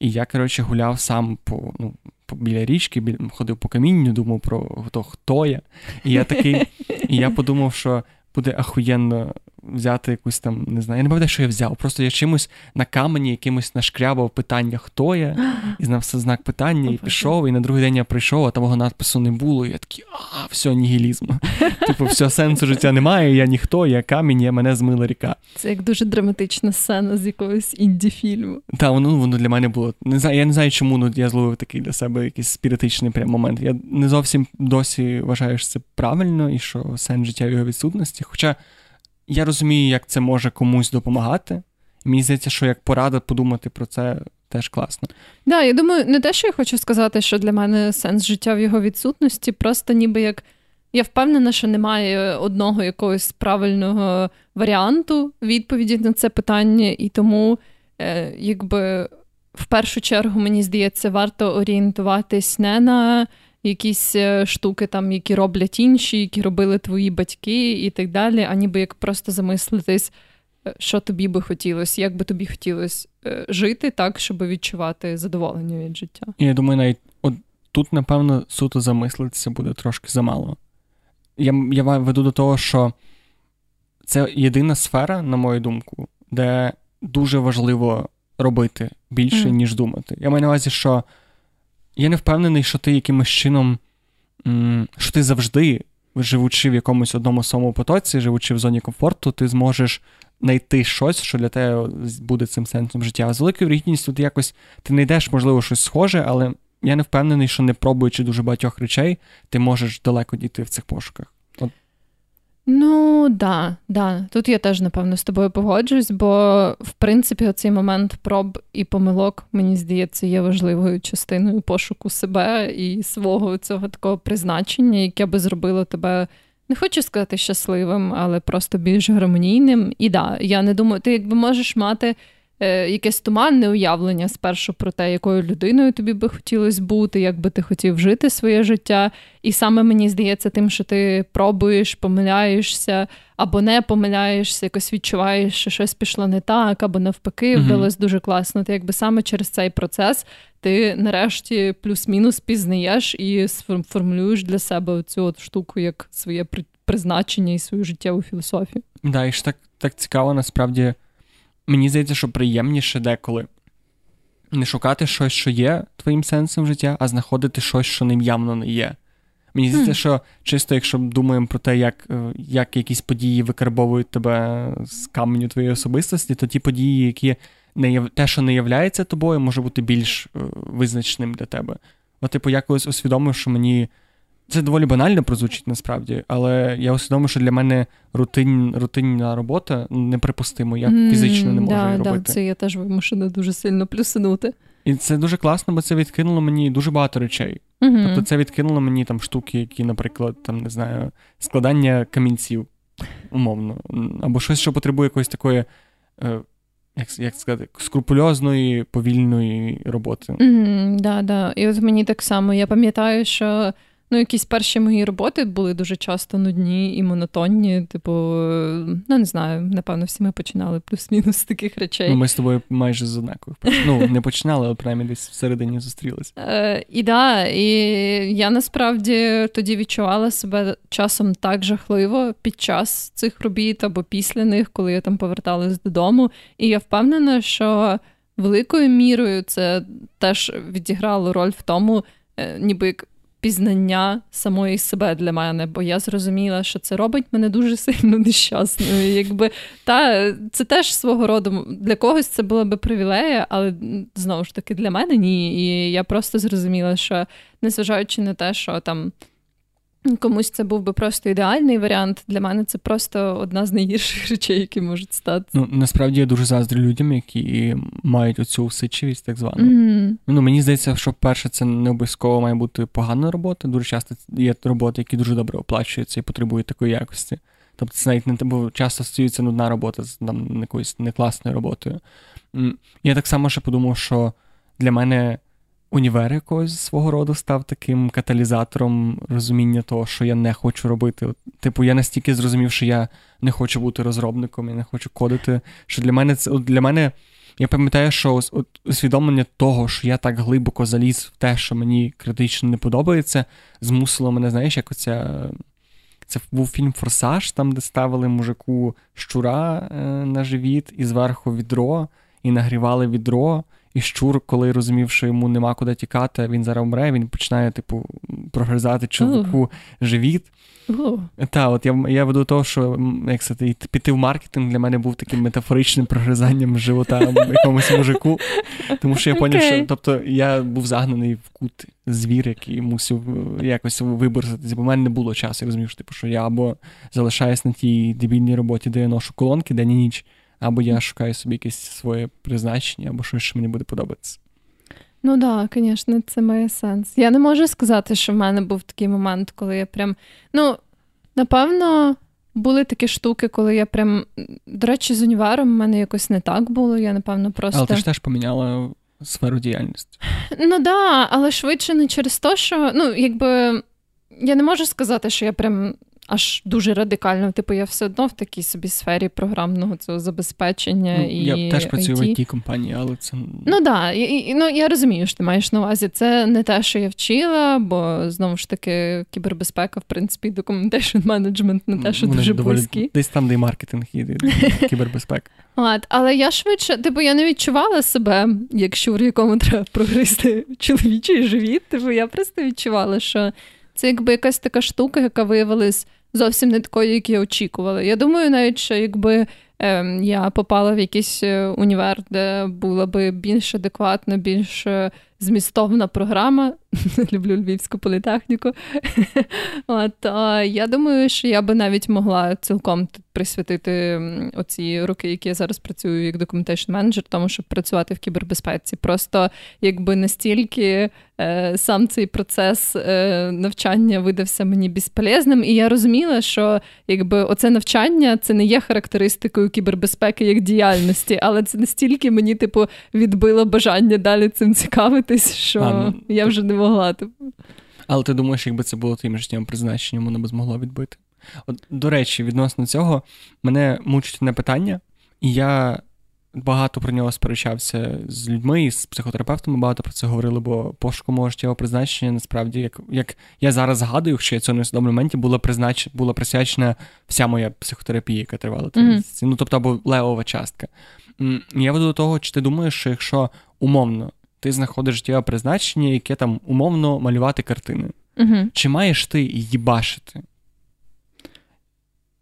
і я, коротше, гуляв сам по ну, по, біля річки, біля, ходив по камінню, думав про то, хто я. І я такий, і я подумав, що буде ахуєнно взяти якусь там, не знаю, я не пам'ятаю, що я взяв. Просто я чимось на камені якимось нашкрябав питання, хто я, і знав все знак питання, і пішов. І на другий день я прийшов, а того надпису не було. І я такий, а, все, нігілізм. Типу, все, сенсу життя немає, я ніхто, я камінь, я мене змила ріка. Це як дуже драматична сцена з якогось інді-фільму. Так, воно воно для мене було. Не знаю, Я не знаю, чому ну, я зловив такий для себе якийсь спіритичний прям момент. Я не зовсім досі вважаю, що це правильно і що сенс життя в його відсутності. Хоча я розумію, як це може комусь допомагати. Мені здається, що як порада подумати про це теж класно. Да, я думаю, не те, що я хочу сказати, що для мене сенс життя в його відсутності, просто ніби як. Я впевнена, що немає одного якогось правильного варіанту відповіді на це питання, і тому, е, якби в першу чергу, мені здається, варто орієнтуватись не на якісь е, штуки, там, які роблять інші, які робили твої батьки і так далі, а ніби як просто замислитись, е, що тобі би хотілося, як би тобі хотілося е, жити так, щоб відчувати задоволення від життя. Я думаю, навіть от тут, напевно, суто замислитися буде трошки замало. Я, Я веду до того, що це єдина сфера, на мою думку, де дуже важливо робити більше, mm. ніж думати. Я маю на увазі, що я не впевнений, що ти якимось чином, що ти завжди, живучи в якомусь одному самому потоці, живучи в зоні комфорту, ти зможеш знайти щось, що для тебе буде цим сенсом життя. А з великою вірогідністю ти якось ти знайдеш, можливо, щось схоже, але я не впевнений, що не пробуючи дуже багатьох речей, ти можеш далеко дійти в цих пошуках. Ну, да, да. Тут я теж, напевно, з тобою погоджуюсь, бо, в принципі, оцей момент проб і помилок, мені здається, є важливою частиною пошуку себе і свого цього такого призначення, яке би зробило тебе. Не хочу сказати щасливим, але просто більш гармонійним. І да, я не думаю, ти якби можеш мати якесь туманне уявлення спершу про те, якою людиною тобі би хотілося бути, як би ти хотів жити своє життя. І саме мені здається, тим, що ти пробуєш, помиляєшся або не помиляєшся, якось відчуваєш, що щось пішло не так, або навпаки, вдалось дуже класно. Ти якби саме через цей процес ти нарешті плюс-мінус пізнаєш і сформулюєш для себе цю от штуку як своє призначення і свою життєву філософію. Да, і ж так, так цікаво, насправді. Мені здається, що приємніше деколи не шукати щось, що є твоїм сенсом життя, а знаходити щось, що ним явно не є. Мені здається, mm. що чисто, якщо думаємо про те, як е, як якісь події викарбовують тебе з каменю твоєї особистості, то ті події, які не яв... те, що не являється тобою, може бути більш е, визначним для тебе. От, типу, якось усвідомив, що мені це доволі банально прозвучить насправді, але я усвідомив, що для мене рутин, рутинна робота неприпустимо, я mm, фізично не можу да, її робити. Да, Це я теж вимушена дуже сильно плюсинути. І це дуже класно, бо це відкинуло мені дуже багато речей. Mm-hmm. Тобто це відкинуло мені там штуки, які, наприклад, там не знаю, складання камінців, умовно, або щось, що потребує якоїсь такої. Е, як як сказати, скрупульозної, повільної роботи. Mm, да, да. І от мені так само я пам'ятаю, що Ну, якісь перші мої роботи були дуже часто нудні і монотонні. Типу, ну не знаю, напевно, всі ми починали плюс-мінус з таких речей. Ну, Ми з тобою майже з однакових. Ну, не починали, але принаймні десь всередині зустрілися. Е, І да, і я насправді тоді відчувала себе часом так жахливо під час цих робіт або після них, коли я там поверталась додому. І я впевнена, що великою мірою це теж відіграло роль в тому, е, ніби як пізнання самої себе для мене, бо я зрозуміла, що це робить мене дуже сильно нещасною. Якби та це теж свого роду для когось це була би привілея, але знову ж таки для мене ні. І я просто зрозуміла, що незважаючи на те, що там. Комусь це був би просто ідеальний варіант. Для мене це просто одна з найгірших речей, які можуть стати. Ну насправді я дуже заздрю людям, які мають оцю усидчивість, так звану. Mm-hmm. Ну мені здається, що перше, це не обов'язково має бути погана робота. Дуже часто є роботи, які дуже добре оплачуються і потребують такої якості. Тобто це навіть не бо часто стаюється нудна робота з там якоюсь некласною роботою. Я так само ще подумав, що для мене універ якогось свого роду став таким каталізатором розуміння того, що я не хочу робити. Типу, я настільки зрозумів, що я не хочу бути розробником, я не хочу кодити. Що для мене це для мене. Я пам'ятаю, що усвідомлення того, що я так глибоко заліз в те, що мені критично не подобається, змусило мене, знаєш, як оця. Це був фільм Форсаж, там, де ставили мужику щура е, на живіт і зверху відро, і нагрівали відро. І щур, коли розумів, що йому нема куди тікати, він зараз умре, він починає, типу, прогризати чоловіку uh. живіт. Uh. Та, от я я веду того, що як сказати, піти в маркетинг для мене був таким метафоричним прогризанням живота якомусь мужику. Тому що я поняв, okay. що тобто я був загнаний в кут звір, який мусив е, якось виборсатися, бо в мене не було часу. Я розумів, що типу, що я або залишаюсь на тій дебільній роботі, де я ношу колонки день і ніч або я шукаю собі якесь своє призначення, або щось, що мені буде подобатися. Ну так, да, звісно, це має сенс. Я не можу сказати, що в мене був такий момент, коли я прям. Ну, напевно, були такі штуки, коли я прям. До речі, з універом в мене якось не так було. Я, напевно, просто. Але ти ж теж поміняла сферу діяльності. Ну так, да, але швидше не через те, що, ну, якби. Я не можу сказати, що я прям аж дуже радикально. Типу, я все одно в такій собі сфері програмного цього забезпечення. Ну, і Я теж працюю IT. в it компанії, але це. Ну так, да. ну я розумію, що ти маєш на увазі. Це не те, що я вчила, бо знову ж таки кібербезпека, в принципі, документейшн менеджмент не те, що Вони дуже доволі... близькі. Десь там, де і маркетинг і кібербезпека. От, але я швидше, типу, я не відчувала себе, як щур, якому треба прогризти чоловічий живіт. Типу, я просто відчувала, що це якби якась така штука, яка виявилась зовсім не такою, як я очікувала. Я думаю, навіть що якби е, я попала в якийсь е, універ, де була би більш адекватна, більш е, змістовна програма, люблю Львівську політехніку. От, Я думаю, що я би навіть могла цілком присвятити оці роки, які я зараз працюю як документейшн менеджер, тому щоб працювати в кібербезпеці. Просто якби настільки е, сам цей процес е, навчання видався мені безполезним, і я розуміла, що якби оце навчання це не є характеристикою кібербезпеки як діяльності, але це настільки мені, типу, відбило бажання далі цим цікавитись, що а, ну, я вже не могла. Типу. Але ти думаєш, якби це було твоїм життєвим призначенням, воно б змогло відбити? От, До речі, відносно цього, мене мучить одне питання, і я багато про нього сперечався з людьми і з психотерапевтами, багато про це говорили, бо пошуку мого життєвого призначення насправді, як як я зараз згадую, що я цього не в моменті була признач... була присвячена вся моя психотерапія, яка тривала mm-hmm. Ну, тобто, або левова частка. Я веду до того, чи ти думаєш, що якщо умовно ти знаходиш життєве призначення, яке там умовно малювати картини, mm-hmm. чи маєш ти їбашити?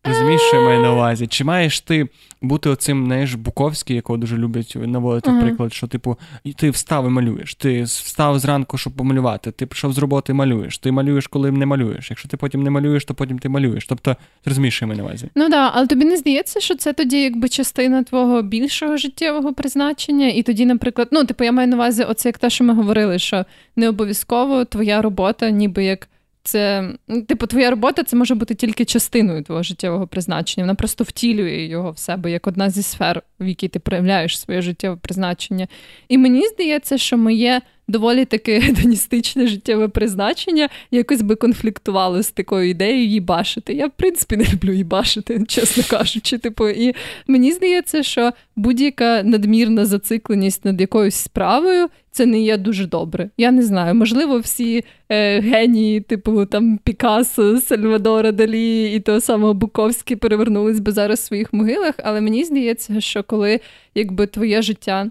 Розумієш, що я маю на увазі? Чи маєш ти бути оцим, знаєш, Буковський, якого дуже люблять наводити uh-huh. приклад, що, типу, ти встав і малюєш, ти встав зранку, щоб помалювати, ти прийшов з роботи і малюєш, ти малюєш, коли не малюєш. Якщо ти потім не малюєш, то потім ти малюєш. Тобто, розумієш, що я маю на увазі? Ну так, да, але тобі не здається, що це тоді якби частина твого більшого життєвого призначення, і тоді, наприклад, ну, типу, я маю на увазі, оце як те, що ми говорили, що не обов'язково твоя робота, ніби як це, ну, типу, твоя робота це може бути тільки частиною твого життєвого призначення. Вона просто втілює його в себе як одна зі сфер, в якій ти проявляєш своє життєве призначення. І мені здається, що моє доволі таке гедоністичне життєве призначення якось би конфліктувало з такою ідеєю їбашити. Я, в принципі, не люблю їбашити, чесно кажучи. Типу, і мені здається, що будь-яка надмірна зацикленість над якоюсь справою. Це не є дуже добре. Я не знаю. Можливо, всі е, генії, типу там Пікассо, Сальвадора Далі і того самого Буковський перевернулись би зараз в своїх могилах. Але мені здається, що коли якби твоє життя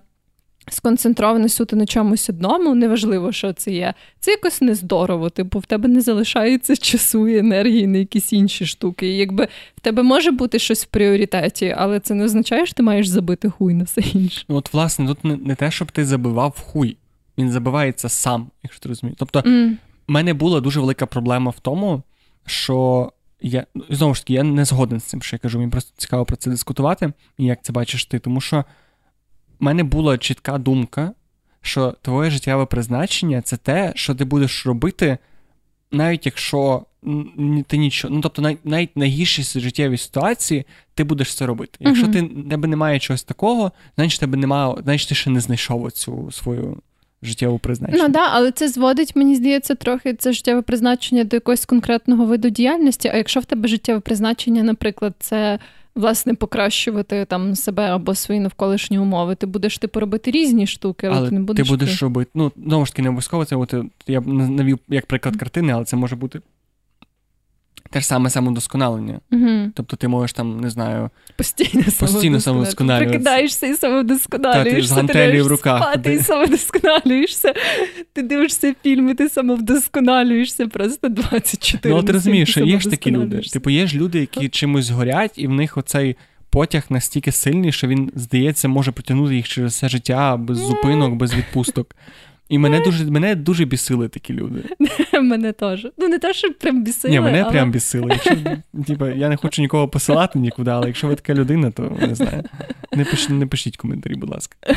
сконцентроване суто на чомусь одному, неважливо, що це є. Це якось нездорово, типу, в тебе не залишається часу і енергії на якісь інші штуки. І якби в тебе може бути щось в пріоритеті, але це не означає, що ти маєш забити хуй на все інше. Ну, От, власне, тут не, не те, щоб ти забивав хуй, він забивається сам, якщо ти розумієш. Тобто, mm. в мене була дуже велика проблема в тому, що. Я знову ж таки, я не згоден з цим, що я кажу, мені просто цікаво про це дискутувати, і як це бачиш ти, тому що в мене була чітка думка, що твоє життєве призначення це те, що ти будеш робити, навіть якщо ти нічого. Ну, тобто, навіть, навіть найгірші життєві ситуації ти будеш це робити. Якщо uh-huh. ти тебе немає чогось такого, значить тебе немає, значить ти ще не знайшов цю свою. Життєве призначення. Ну да, але це зводить, мені здається, трохи це життєве призначення до якогось конкретного виду діяльності. А якщо в тебе життєве призначення, наприклад, це власне покращувати там себе або свої навколишні умови. Ти будеш типу робити різні штуки, але, але ти не будеш. Ти будеш робити. Ну, знову ж таки, не обов'язково це. От, я б навів як приклад картини, але це може бути те ж саме самодосконалення. Угу. Тобто ти можеш там, не знаю, постійно постійно самовдосконалюватися. Прикидаєшся і самовдосконалюєшся. Та, ти з в руках. Спати, і самовдосконалюєшся. Ти дивишся фільми, ти самовдосконалюєшся просто 24 Ну, ти розумієш, що є ж такі люди. Типу, є ж люди, які чимось горять, і в них оцей. Потяг настільки сильний, що він, здається, може притягнути їх через все життя без зупинок, без відпусток. І мене дуже мене дуже бісили такі люди. Мене теж. Ну, не те, що прям бісили. Ні, мене але... прям бісили. Якщо, типу, Я не хочу нікого посилати нікуди, але якщо ви така людина, то не знаю. Не пиш, не пишіть коментарі, будь ласка.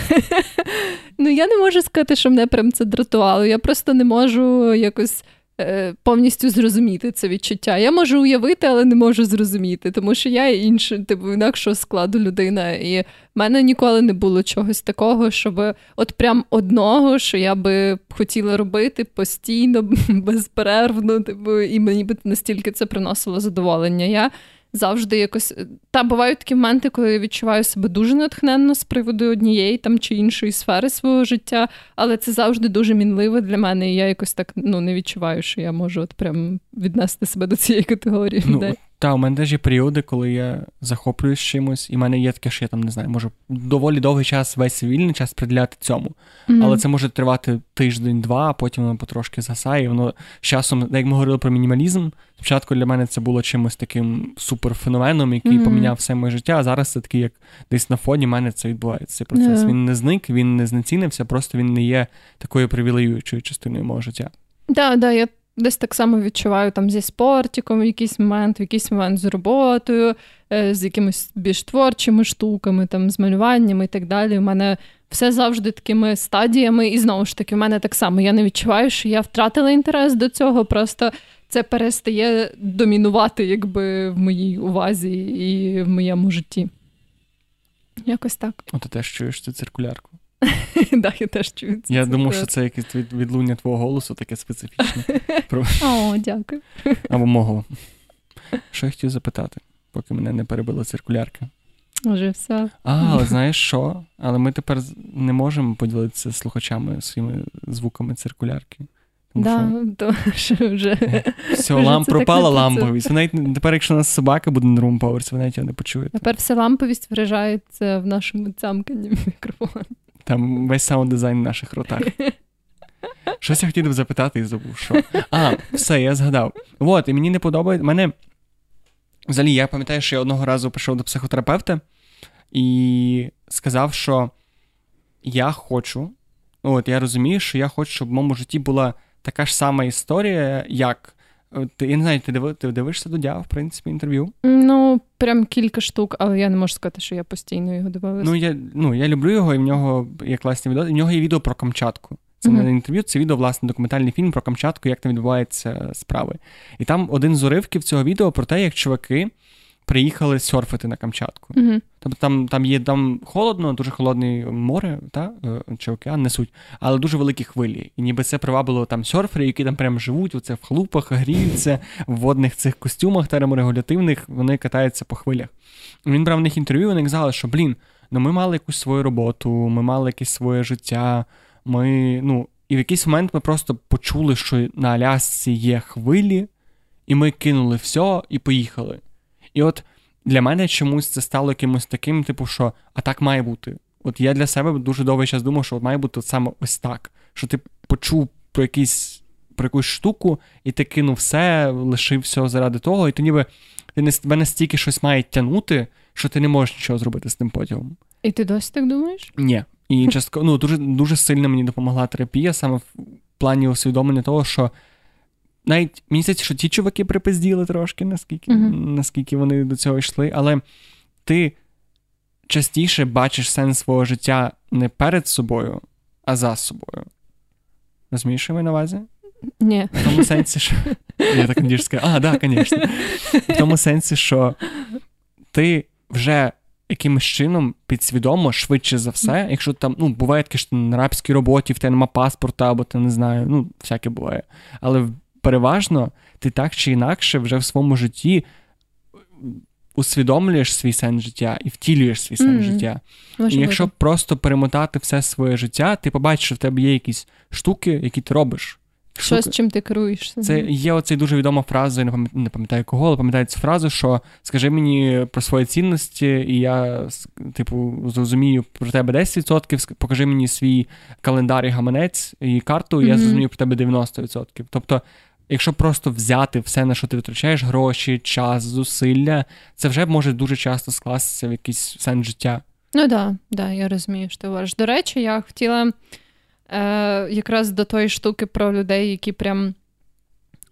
Ну, я не можу сказати, що мене прям це дратувало. Я просто не можу якось. Е, повністю зрозуміти це відчуття. Я можу уявити, але не можу зрозуміти, тому що я інша, типу, інакшого складу людина. І в мене ніколи не було чогось такого, щоб от прям одного, що я би хотіла робити постійно, безперервно, типу, і мені б настільки це приносило задоволення. Я завжди якось. Та бувають такі моменти, коли я відчуваю себе дуже натхненно з приводу однієї там чи іншої сфери свого життя, але це завжди дуже мінливо для мене. І я якось так ну не відчуваю, що я можу от прям віднести себе до цієї категорії. Ну, людей. Та, у мене теж є періоди, коли я захоплююсь чимось, і в мене є таке, що я там не знаю, можу доволі довгий час, весь вільний час приділяти цьому. Mm-hmm. Але це може тривати тиждень-два, а потім воно потрошки засає. І воно з часом, як ми говорили про мінімалізм, спочатку для мене це було чимось таким суперфеноменом, який mm-hmm. поміняв все моє життя. А зараз це такий, як десь на фоні мене це відбувається. Цей процес. Yeah. Він не зник, він не знецінився, просто він не є такою привілеюючою частиною мого життя. да, да, я десь так само відчуваю там зі спортиком в якийсь момент, в якийсь момент з роботою, е, з якимись більш творчими штуками, там, з малюваннями і так далі. У мене все завжди такими стадіями, і знову ж таки, в мене так само. Я не відчуваю, що я втратила інтерес до цього, просто це перестає домінувати якби в моїй увазі і в моєму житті. Якось так. О, ти теж чуєш цю циркулярку. Да, я теж чую це. Я думав, що це якесь відлуння твого голосу, таке специфічне. О, дякую. Або мого. Що я хотів запитати, поки мене не перебила циркулярка. Уже все. А, але знаєш що? Але ми тепер не можемо поділитися з слухачами своїми звуками циркулярки. Тому да, що... То, що вже... Все, лам... пропала ламповість. Навіть тепер, якщо у нас собака буде на другому поверсі, ви навіть його не почуєте. Тепер вся ламповість виражається в нашому цямканні мікрофон. Там весь саунд-дизайн в наших ротах. Щось я хотів запитати і забув, що. А, все, я згадав. От, і мені не подобається. Мене. Взагалі, я пам'ятаю, що я одного разу прийшов до психотерапевта і сказав, що я хочу. От, я розумію, що я хочу, щоб в моєму житті була така ж сама історія, як. Ти, Я не знаю, ти див, ти дивишся до Дя, в принципі, інтерв'ю? Ну, прям кілька штук, але я не можу сказати, що я постійно його дивилася. Ну, я ну, я люблю його, і в нього є класні відео. В нього є відео про Камчатку. Це не інтерв'ю, це відео, власне, документальний фільм про Камчатку, як там відбуваються справи. І там один з уривків цього відео про те, як чуваки приїхали серфити на Камчатку. Mm-hmm. Тобто там там є там холодно, дуже холодне море, та, е, чи океан несуть, але дуже великі хвилі. І ніби це привабило там серфери, які там прямо живуть, оце в хлупах, гріються, в водних цих костюмах терморегулятивних, вони катаються по хвилях. І він брав в них інтерв'ю, вони казали, що блін, ну ми мали якусь свою роботу, ми мали якесь своє життя. Ми, ну, І в якийсь момент ми просто почули, що на Алясці є хвилі, і ми кинули все і поїхали. І от для мене чомусь це стало якимось таким, типу, що а так має бути. От я для себе дуже довгий час думав, що от має бути от саме ось так. Що ти почув про якийсь, про якусь штуку, і ти кинув все, лишив все заради того, і то ніби ти не тебе настільки щось має тягнути, що ти не можеш нічого зробити з тим потягом. І ти досі так думаєш? Ні. І частково ну, дуже дуже сильно мені допомогла терапія, саме в плані усвідомлення того, що навіть мені здається, що ті чуваки припизділи трошки, наскільки uh-huh. наскільки вони до цього йшли, але ти частіше бачиш сенс свого життя не перед собою, а за собою. Розумієш, що я на увазі? Ні. В тому сенсі, що. Я так надіюсь сказати, а, так, звісно. В тому сенсі, що ти вже якимось чином підсвідомо, швидше за все, якщо там ну, буває таке, що на рабській роботі в тебе нема паспорта, або ти не знаю, ну, всяке буває. Але переважно ти так чи інакше вже в своєму житті усвідомлюєш свій сенс життя і втілюєш свій сенс mm-hmm. життя. Може і якщо бути. просто перемотати все своє життя, ти побачиш, що в тебе є якісь штуки, які ти робиш. Що з чим ти керуєшся? Це є оцей дуже відома фраза, я не пам'ятаю кого, але пам'ятаю цю фразу, що скажи мені про свої цінності, і я, типу, зрозумію про тебе 10%, покажи мені свій календар і гаманець і карту, і mm-hmm. я зрозумію про тебе 90%. Тобто Якщо просто взяти все, на що ти витрачаєш гроші, час, зусилля, це вже може дуже часто скластися в якийсь сенс життя. Ну так, да, да, я розумію, що ти говориш. До речі, я хотіла е, якраз до тої штуки про людей, які прям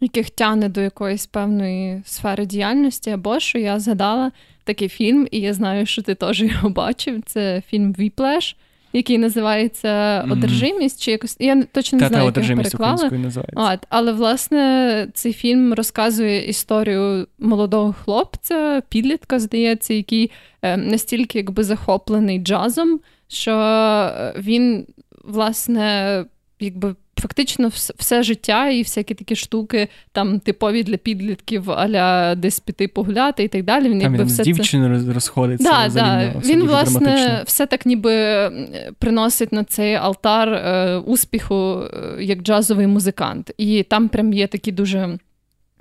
яких тягне до якоїсь певної сфери діяльності, або що я згадала такий фільм, і я знаю, що ти теж його бачив. Це фільм Whiplash який називається Одержимість, чи якось я точно не знаю, як його називається. От, але власне цей фільм розказує історію молодого хлопця, підлітка, здається, який е, настільки якби захоплений джазом, що е, він власне якби фактично все життя і всякі такі штуки, там типові для підлітків, аля десь піти погуляти і так далі. Він там, якби все з дівчиною це... розходиться. Да, да. Він, власне, все так ніби приносить на цей алтар е, успіху е, як джазовий музикант. І там прям є такі дуже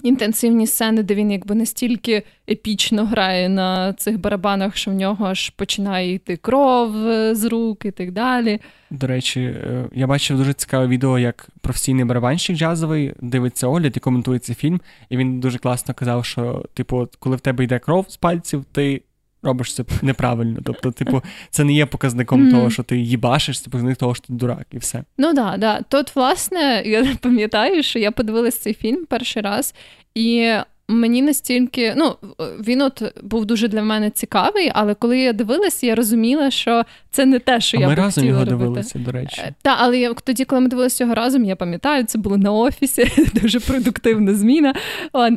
інтенсивні сцени, де він якби настільки епічно грає на цих барабанах, що в нього аж починає йти кров е, з рук і так далі. До речі, е, я бачив дуже цікаве відео, як професійний барабанщик джазовий дивиться огляд і коментує цей фільм. І він дуже класно казав, що, типу, коли в тебе йде кров з пальців, ти робиш це неправильно. Тобто, типу, це не є показником mm. того, що ти їбашиш, це показник того, що ти дурак, і все. Ну да, да. Тут, власне, я пам'ятаю, що я подивилась цей фільм перший раз, і мені настільки, ну він от був дуже для мене цікавий, але коли я дивилася, я розуміла, що це не те, що а я ми разом його робити. дивилися, до речі. Е, та, але я тоді, коли ми дивилися його разом, я пам'ятаю, це було на офісі, дуже продуктивна зміна.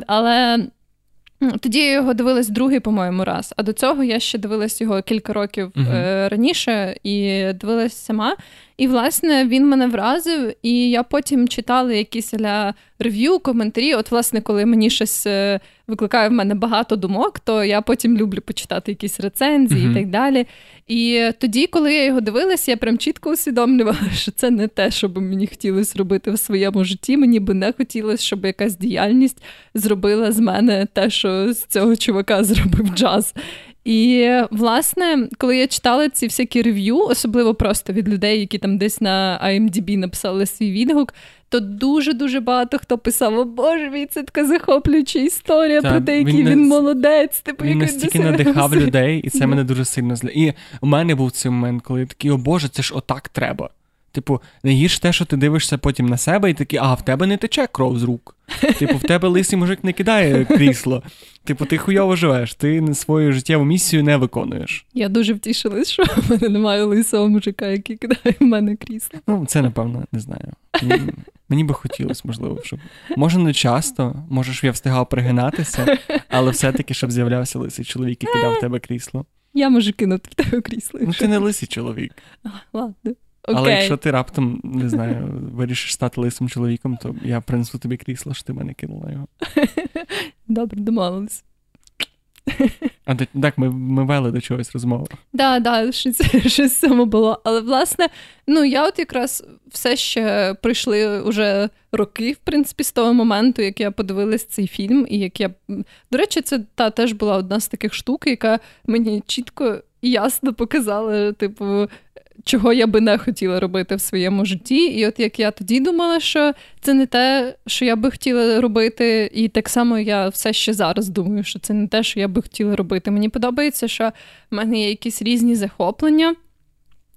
Але тоді я його дивилась другий, по-моєму, раз. А до цього я ще дивилась його кілька років uh-huh. раніше і дивилась сама. І, власне, він мене вразив, і я потім читала якісь ля рев'ю, коментарі. От, власне, коли мені щось е, викликає в мене багато думок, то я потім люблю почитати якісь рецензії uh-huh. і так далі. І тоді, коли я його дивилася, я прям чітко усвідомлювала, що це не те, що би мені хотілося робити в своєму житті. Мені би не хотілося, щоб якась діяльність зробила з мене те, що з цього чувака зробив джаз. І, власне, коли я читала ці всякі рев'ю, особливо просто від людей, які там десь на IMDb написали свій відгук, то дуже-дуже багато хто писав: О Боже мій, це така захоплююча історія Та, про те, який він, він молодець. Типу, Він настільки надихав людей, і це мене дуже сильно зля. І у мене був цей момент, коли я такий, о Боже, це ж отак треба. Типу, їж те, що ти дивишся потім на себе, і такий, а в тебе не тече кров з рук. Типу, в тебе лисий мужик не кидає крісло. Типу, ти хуйово живеш, ти свою життєву місію не виконуєш. Я дуже втішилась, що в мене немає лисого мужика, який кидає в мене крісло. Ну, це напевно, не знаю. Мені, мені би хотілося, можливо, щоб. Може, не часто, може, щоб я встигав пригинатися, але все-таки, щоб з'являвся лисий чоловік і кидав в тебе крісло. Я можу кинути в тебе крісло. Ну, ти не лисий чоловік. А, ладно. Okay. Але якщо ти раптом не знаю, вирішиш стати лисим чоловіком, то я принесу тобі крісло, що ти мене кинула його. Добре, домовились. А так, ми ми вели до чогось розмову. Так, да, да, щось щось цьому було. Але власне, ну я от якраз все ще пройшли уже роки, в принципі, з того моменту, як я подивилась цей фільм, і як я. До речі, це та теж була одна з таких штук, яка мені чітко і ясно показала, типу, чого я би не хотіла робити в своєму житті. І от як я тоді думала, що це не те, що я би хотіла робити, і так само я все ще зараз думаю, що це не те, що я би хотіла робити. Мені подобається, що в мене є якісь різні захоплення.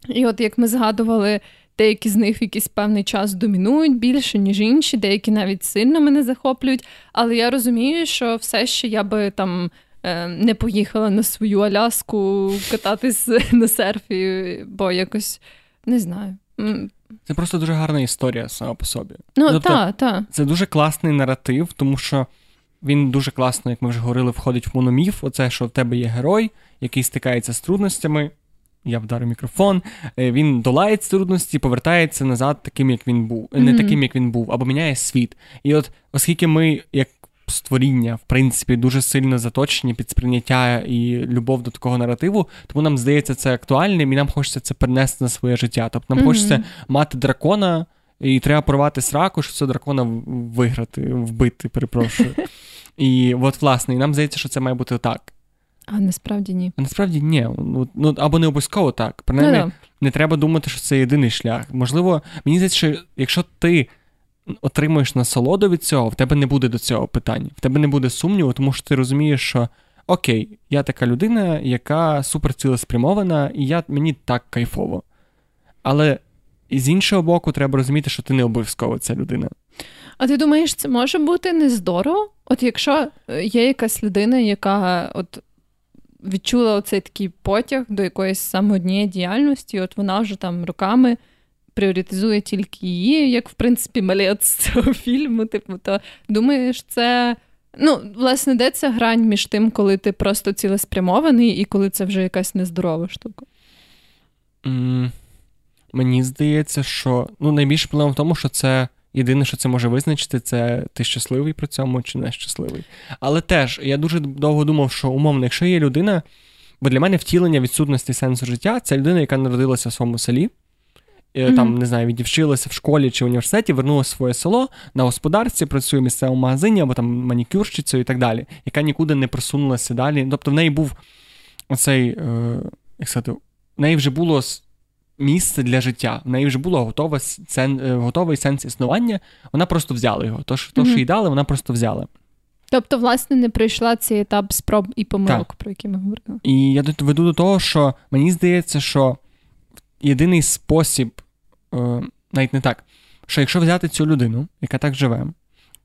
І от як ми згадували, деякі з них якийсь певний час домінують більше, ніж інші, деякі навіть сильно мене захоплюють. Але я розумію, що все ще я би там не поїхала на свою Аляску кататись на серфі, бо якось не знаю. Це просто дуже гарна історія сама по собі. Ну, тобто, та, та. Це дуже класний наратив, тому що він дуже класно, як ми вже говорили, входить в мономіф. Оце, що в тебе є герой, який стикається з трудностями. Я вдарю мікрофон, е, він долає ці трудності, повертається назад, таким, як він був, mm-hmm. не таким, як він був, або міняє світ. І от, оскільки ми, як створіння, в принципі, дуже сильно заточені під сприйняття і любов до такого наративу, тому нам здається це актуальним, і нам хочеться це перенести на своє життя. Тобто нам mm-hmm. хочеться мати дракона, і треба порвати сраку, щоб цього дракона виграти, вбити, перепрошую. І от, власне, і нам здається, що це має бути так. А насправді ні. А насправді ні. Ну, Або не обов'язково так. Принаймні, ну, не треба думати, що це єдиний шлях. Можливо, мені здається, що якщо ти отримуєш насолоду від цього, в тебе не буде до цього питань, в тебе не буде сумніву, тому що ти розумієш, що окей, я така людина, яка суперцілеспрямована, і я, мені так кайфово. Але з іншого боку, треба розуміти, що ти не обов'язково ця людина. А ти думаєш, це може бути нездорово? От якщо е, є якась людина, яка от відчула оцей такий потяг до якоїсь саме однієї діяльності, от вона вже там роками пріоритизує тільки її, як в принципі малець цього фільму. Типу, то думаєш, це. Ну, власне, де ця грань між тим, коли ти просто цілеспрямований, і коли це вже якась нездорова штука? Mm, мені здається, що ну, найбільше проблема в тому, що це єдине, що це може визначити, це ти щасливий при цьому чи не щасливий. Але теж я дуже довго думав, що умовно, якщо є людина, бо для мене втілення відсутності сенсу життя це людина, яка народилася в своєму селі mm-hmm. там не знаю, відівчилася в школі чи в університеті, вернулася в своє село на господарці, працює в місцевому магазині або там манікюрщицею і так далі, яка нікуди не просунулася далі. Тобто в неї був оцей, е, як сказати, в неї вже було місце для життя, в неї вже було готове, сен, е, готовий сенс існування, вона просто взяла його. То, що, mm-hmm. то, що їй дали, вона просто взяла. Тобто, власне, не пройшла цей етап спроб і помилок, так. про які ми говорили. І я веду до того, що мені здається, що єдиний спосіб, е, навіть не так, що якщо взяти цю людину, яка так живе,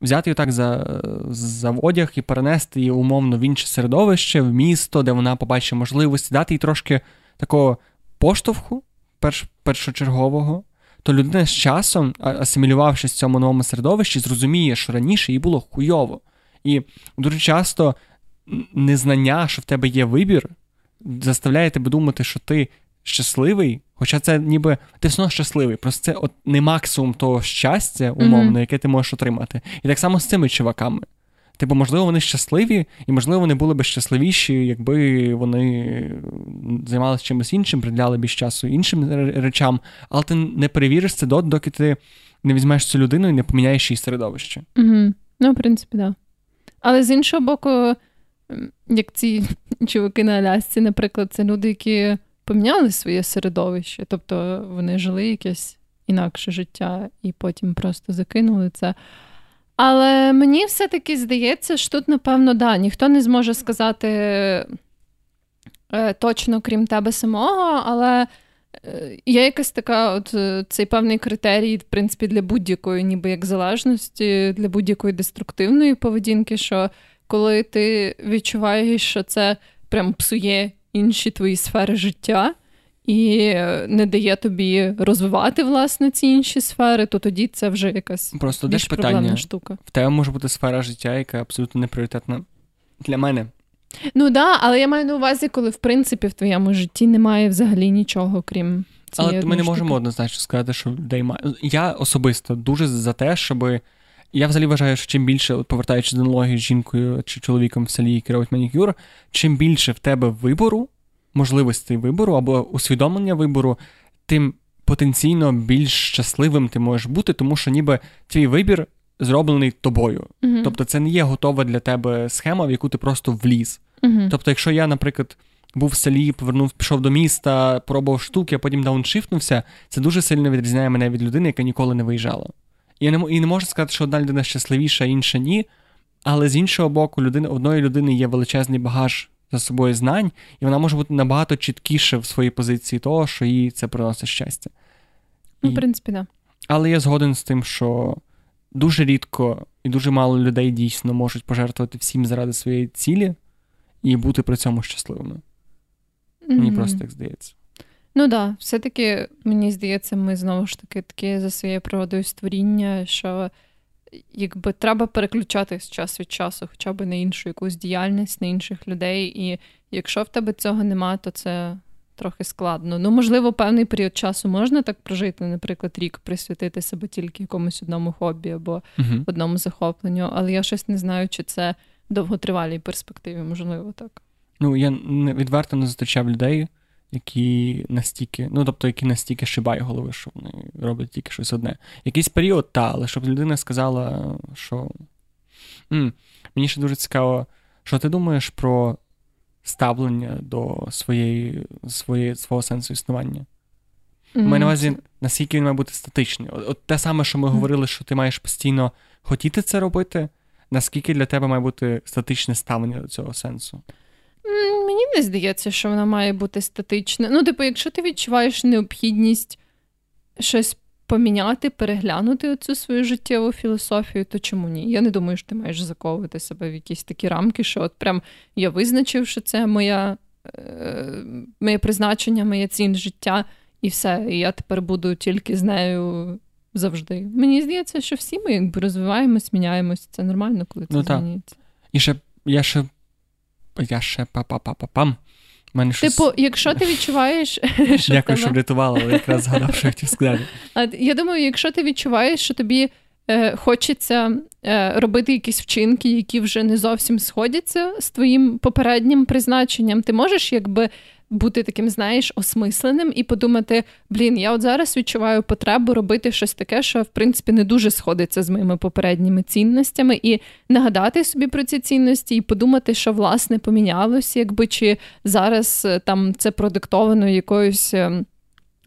взяти її так за за одяг і перенести її умовно в інше середовище, в місто, де вона побачить можливості, дати їй трошки такого поштовху перш, першочергового, то людина з часом, асимілювавшись в цьому новому середовищі, зрозуміє, що раніше їй було хуйово. І дуже часто незнання, що в тебе є вибір, заставляє тебе думати, що ти щасливий, хоча це ніби ти все одно щасливий, просто це от не максимум того щастя, умовно, mm-hmm. яке ти можеш отримати. І так само з цими чуваками. Типу, можливо, вони щасливі, і, можливо, вони були б щасливіші, якби вони займалися чимось іншим, приділяли більш часу іншим речам, але ти не перевіриш це доки ти не візьмеш цю людину і не поміняєш її середовище. Угу. Ну, в принципі, так. Да. Але з іншого боку, як ці чуваки на Алясці, наприклад, це люди, які поміняли своє середовище, тобто вони жили якесь інакше життя і потім просто закинули це. Але мені все-таки здається, що тут, напевно, да, ніхто не зможе сказати е, точно, крім тебе самого, але е, є якась така, от е, цей певний критерій, в принципі, для будь-якої, ніби як залежності, для будь-якої деструктивної поведінки, що коли ти відчуваєш, що це прям псує інші твої сфери життя і не дає тобі розвивати власне ці інші сфери, то тоді це вже якась просто більш питання штука. В тебе може бути сфера життя, яка абсолютно не пріоритетна для мене. Ну так, да, але я маю на увазі, коли в принципі в твоєму житті немає взагалі нічого, крім. Але ми не можемо однозначно сказати, що людей має. Я особисто дуже за те, щоби. Я взагалі вважаю, що чим більше, повертаючись до аналогії з жінкою чи чоловіком в селі, який робить манікюр, чим більше в тебе вибору, можливостей вибору або усвідомлення вибору, тим потенційно більш щасливим ти можеш бути, тому що ніби твій вибір зроблений тобою. uh Тобто, це не є готова для тебе схема, в яку ти просто вліз. uh Тобто, якщо я, наприклад. Був в селі, повернув, пішов до міста, пробував штуки, а потім дауншифтнувся, це дуже сильно відрізняє мене від людини, яка ніколи не виїжджала. І не і не можу сказати, що одна людина щасливіша, інша ні. Але з іншого боку, людини, одної людини є величезний багаж за собою знань, і вона може бути набагато чіткіше в своїй позиції того, що їй це приносить щастя. Ну, в принципі, так. Да. Але я згоден з тим, що дуже рідко і дуже мало людей дійсно можуть пожертвувати всім заради своєї цілі і бути при цьому щасливими. Mm-hmm. Мені просто так здається. Ну так, да, все-таки мені здається, ми знову ж таки таке за своєю природою створіння, що якби треба переключатись час від часу, хоча б на іншу якусь діяльність, на інших людей. І якщо в тебе цього нема, то це трохи складно. Ну, можливо, певний період часу можна так прожити, наприклад, рік присвятити себе тільки якомусь одному хобі або uh одному захопленню, але я щось не знаю, чи це довготривалій перспективі, можливо, так. Ну, я відверто не зустрічав людей які настільки, ну тобто, які настільки шибає голови, що вони роблять тільки щось одне. Якийсь період, та, але щоб людина сказала, що М, мені ще дуже цікаво, що ти думаєш про ставлення до своєї, своєї, свого сенсу існування? Mm-hmm. на увазі, наскільки він має бути статичний. От, от те саме, що ми mm-hmm. говорили, що ти маєш постійно хотіти це робити, наскільки для тебе має бути статичне ставлення до цього сенсу? Мені не здається, що вона має бути статична. Ну, типу, якщо ти відчуваєш необхідність щось поміняти, переглянути оцю свою життєву філософію, то чому ні? Я не думаю, що ти маєш заковувати себе в якісь такі рамки, що от прям я визначив, що це моя, е, моє призначення, моя ціль життя, і все. І я тепер буду тільки з нею. Завжди. Мені здається, що всі ми якби розвиваємось, міняємось. Це нормально, коли це ну, змінюється. І ще я ще я ще па-па-па-па-пам. Мене щось... Типу, якщо ти відчуваєш. що Дякую, що врятувала, але якраз згадав, що я хотів сказати. Я думаю, якщо ти відчуваєш, що тобі е, хочеться е, робити якісь вчинки, які вже не зовсім сходяться з твоїм попереднім призначенням, ти можеш якби бути таким, знаєш, осмисленим і подумати: блін, я от зараз відчуваю потребу робити щось таке, що в принципі не дуже сходиться з моїми попередніми цінностями, і нагадати собі про ці цінності, і подумати, що власне помінялося, якби чи зараз е, там це продиктовано якоюсь. Ем,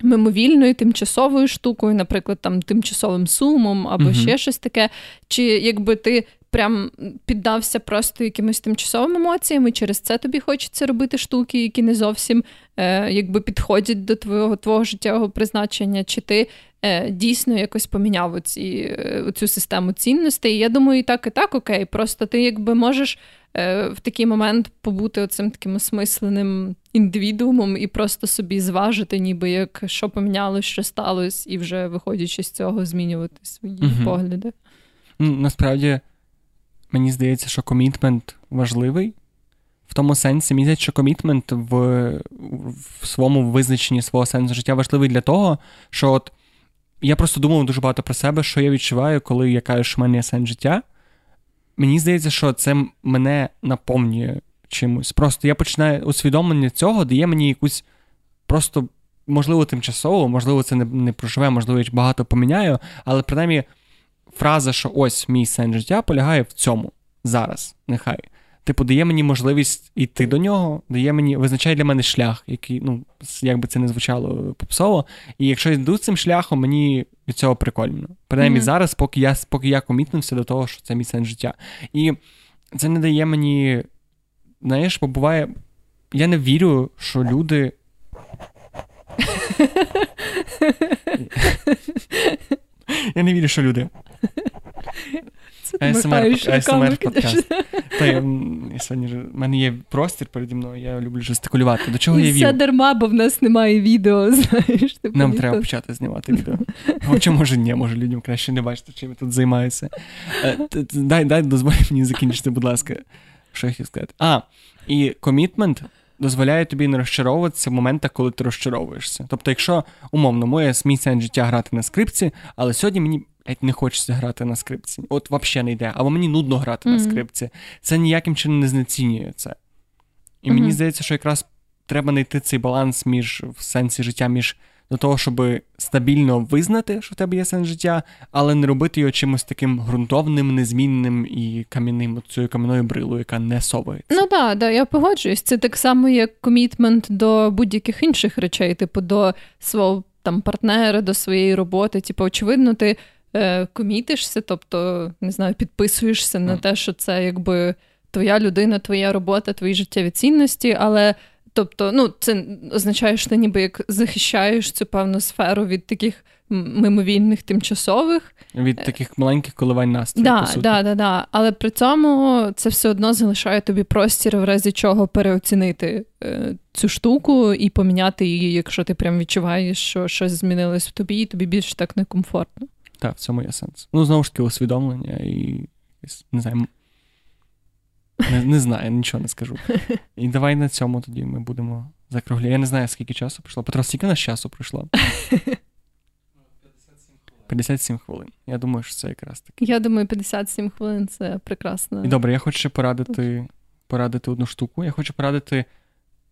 мимовільною тимчасовою штукою, наприклад, там тимчасовим сумом або uh ще щось таке, чи якби ти прям піддався просто якимось тимчасовим емоціям, і через це тобі хочеться робити штуки, які не зовсім е, якби підходять до твого твого життєвого призначення, чи ти е, дійсно якось поміняв оці, е, оцю систему цінностей. Я думаю, і так, і так окей. Просто ти якби можеш е, в такий момент побути оцим таким осмисленим індивідуумом і просто собі зважити, ніби як що помінялось, що сталося, і вже виходячи з цього, змінювати свої угу. погляди. Ну, Насправді, мені здається, що комітмент важливий. В тому сенсі, мені здається, що комітмент в в своєму визначенні свого сенсу життя важливий для того, що от я просто думав дуже багато про себе, що я відчуваю, коли я кажу, що в мене є сенс життя. Мені здається, що це мене наповнює чимось. Просто я починаю усвідомлення цього, дає мені якусь просто, можливо, тимчасово, можливо, це не не проживе, можливо, я багато поміняю, але принаймні фраза, що ось мій сенс життя полягає в цьому зараз, нехай. Типу, дає мені можливість йти до нього, дає мені, визначає для мене шлях, який, ну, як би це не звучало попсово. І якщо я йду цим шляхом, мені від цього прикольно. Принаймні mm-hmm. зараз, поки я поки я комітнувся до того, що це мій сенс життя. І це не дає мені. Знаєш, бо буває, я не вірю, що люди. Я не вірю, що люди. АСМР подкаст. Та я, сьогодні в мене є простір переді мною, я люблю жестикулювати. До чого я вів? Це дарма, бо в нас немає відео. знаєш. Нам треба почати знімати відео. Хоча, може, ні, може людям краще не бачити, чим я тут займаюся. Е, дай дай дозволь мені закінчити, будь ласка, що я хотів сказати. А, і комітмент дозволяє тобі не розчаровуватися в моментах, коли ти розчаровуєшся. Тобто, якщо умовно моє мій сенс життя грати на скрипці, але сьогодні мені геть не хочеться грати на скрипці. От взагалі не йде. Або мені нудно грати mm-hmm. на скрипці. Це ніяким чином не знецінює це. І mm-hmm. мені здається, що якраз треба знайти цей баланс між в сенсі життя між до того, щоб стабільно визнати, що в тебе є сенс життя, але не робити його чимось таким ґрунтовним, незмінним і кам'яним, цією кам'яною брилою, яка не совається. Ну так, да, я погоджуюсь. Це так само, як комітмент до будь-яких інших речей, типу до свого там партнера, до своєї роботи. Типу, очевидно, ти е, комітишся, тобто не знаю, підписуєшся на те, що це якби твоя людина, твоя робота, твої життєві цінності, але. Тобто, ну, це означає, що ти ніби як захищаєш цю певну сферу від таких мимовільних тимчасових. Від таких маленьких коливань настрою. Да, по суті. Да, да, да. Але при цьому це все одно залишає тобі простір, в разі чого переоцінити е, цю штуку і поміняти її, якщо ти прям відчуваєш, що щось змінилось в тобі, і тобі більше так некомфортно. Так, в цьому є сенс. Ну, знову ж таки, усвідомлення і не знаю. Не, не знаю, нічого не скажу. І давай на цьому тоді ми будемо закругляти. Я не знаю, скільки часу пройшло. Петро, скільки нас часу пройшло? 57 хвилин. Я думаю, що це якраз таки. Я думаю, 57 хвилин це прекрасно. І добре, я хочу ще порадити порадити одну штуку. Я хочу порадити.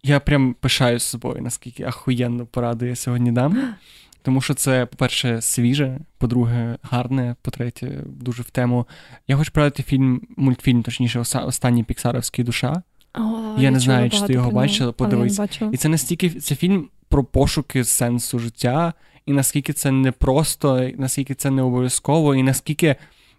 Я прям пишаюсь собою, наскільки ахуєнно пораду я сьогодні дам. Тому що це, по-перше, свіже, по-друге, гарне, по-третє, дуже в тему. Я хочу порадити фільм, мультфільм, точніше, останній піксаровський душа. О, я, не знаю, чи ти його бачила, подивись. І це настільки це фільм про пошуки сенсу життя, і наскільки це не просто, наскільки це не обов'язково, і наскільки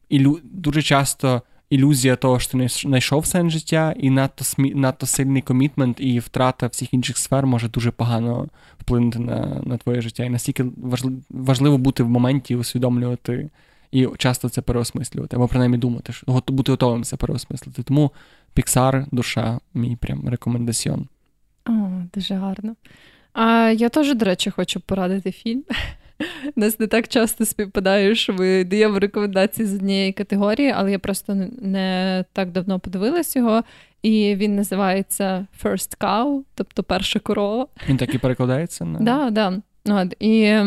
ілю... дуже часто ілюзія того, що ти знайшов сенс життя, і надто надто сильний комітмент і втрата всіх інших сфер може дуже погано вплинути на на твоє життя. І настільки важливо бути в моменті, усвідомлювати і часто це переосмислювати, або принаймні думати, що бути готовим це переосмислити. Тому Піксар, душа, мій прям рекомендаціон. О, дуже гарно. А я теж, до речі, хочу порадити фільм. Нас не так часто співпадає, що ми даємо рекомендації з однієї категорії, але я просто не так давно подивилась його, і він називається First Cow, тобто перша корова. Він так і перекладається? Так, да, да. От, І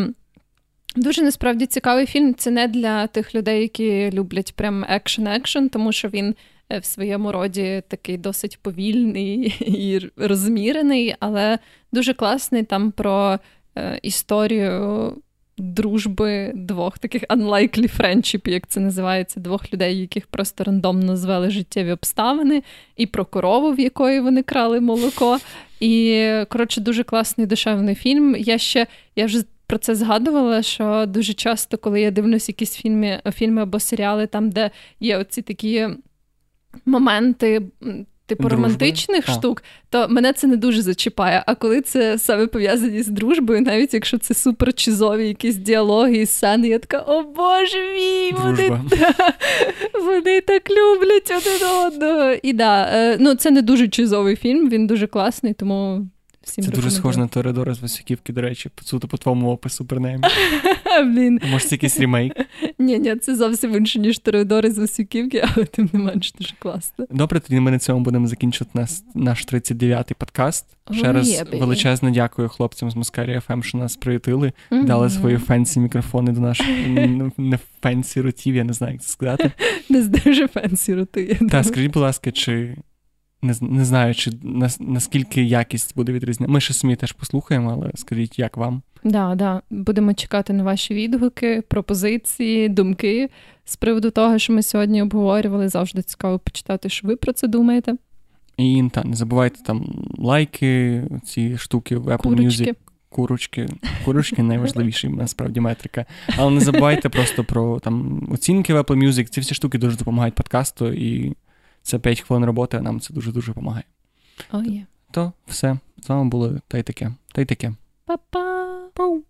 дуже насправді цікавий фільм. Це не для тих людей, які люблять прям екшен-екшен, тому що він. Е, в своєму роді такий досить повільний і розмірений, але дуже класний там про е, історію дружби двох таких unlikely friendship, як це називається, двох людей, яких просто рандомно звели життєві обставини, і про корову, в якої вони крали молоко. І, коротше, дуже класний душевний фільм. Я ще я вже про це згадувала, що дуже часто, коли я дивлюсь якісь фільми, фільми або серіали, там, де є оці такі моменти. Типу Дружби? романтичних а. штук, то мене це не дуже зачіпає. А коли це саме пов'язані з дружбою, навіть якщо це супер чизові якісь діалоги і сцени, я така, о боже мій, вони, вони так люблять один одного. І да, е, ну це не дуже чизовий фільм, він дуже класний, тому Всім Це дуже схоже на Тореадора з Васюківки, до речі, суто по твоєму опису принаймні. Блін. Може, це якийсь ремейк? Ні, ні, це зовсім інше, ніж Тореадори з Васюківки, але тим не менш дуже класно. Добре, тоді ми на цьому будемо закінчувати наш, наш 39-й подкаст. Ще раз величезне дякую хлопцям з Москарі ФМ, що нас приютили, mm-hmm. дали свої fancy мікрофони до наших не fancy ротів, я не знаю, як це сказати. Не дуже фенсі роти. Так, скажіть, будь ласка, чи не не знаю, чи наскільки якість буде відрізняти. Ми ще самі теж послухаємо, але скажіть, як вам? Да, да. Будемо чекати на ваші відгуки, пропозиції, думки з приводу того, що ми сьогодні обговорювали. Завжди цікаво почитати, що ви про це думаєте. І та, не забувайте там лайки, ці штуки в Apple Курочки. Music. Курочки, курочки найважливіші, насправді метрика. Але не забувайте просто про там оцінки в Apple Music. Ці всі штуки дуже допомагають подкасту і. Це 5 хвилин роботи, а нам це дуже-дуже допомагає. Oh, yeah. То все. З вами було та й таке. Та й таке. Ba-ba. Boom.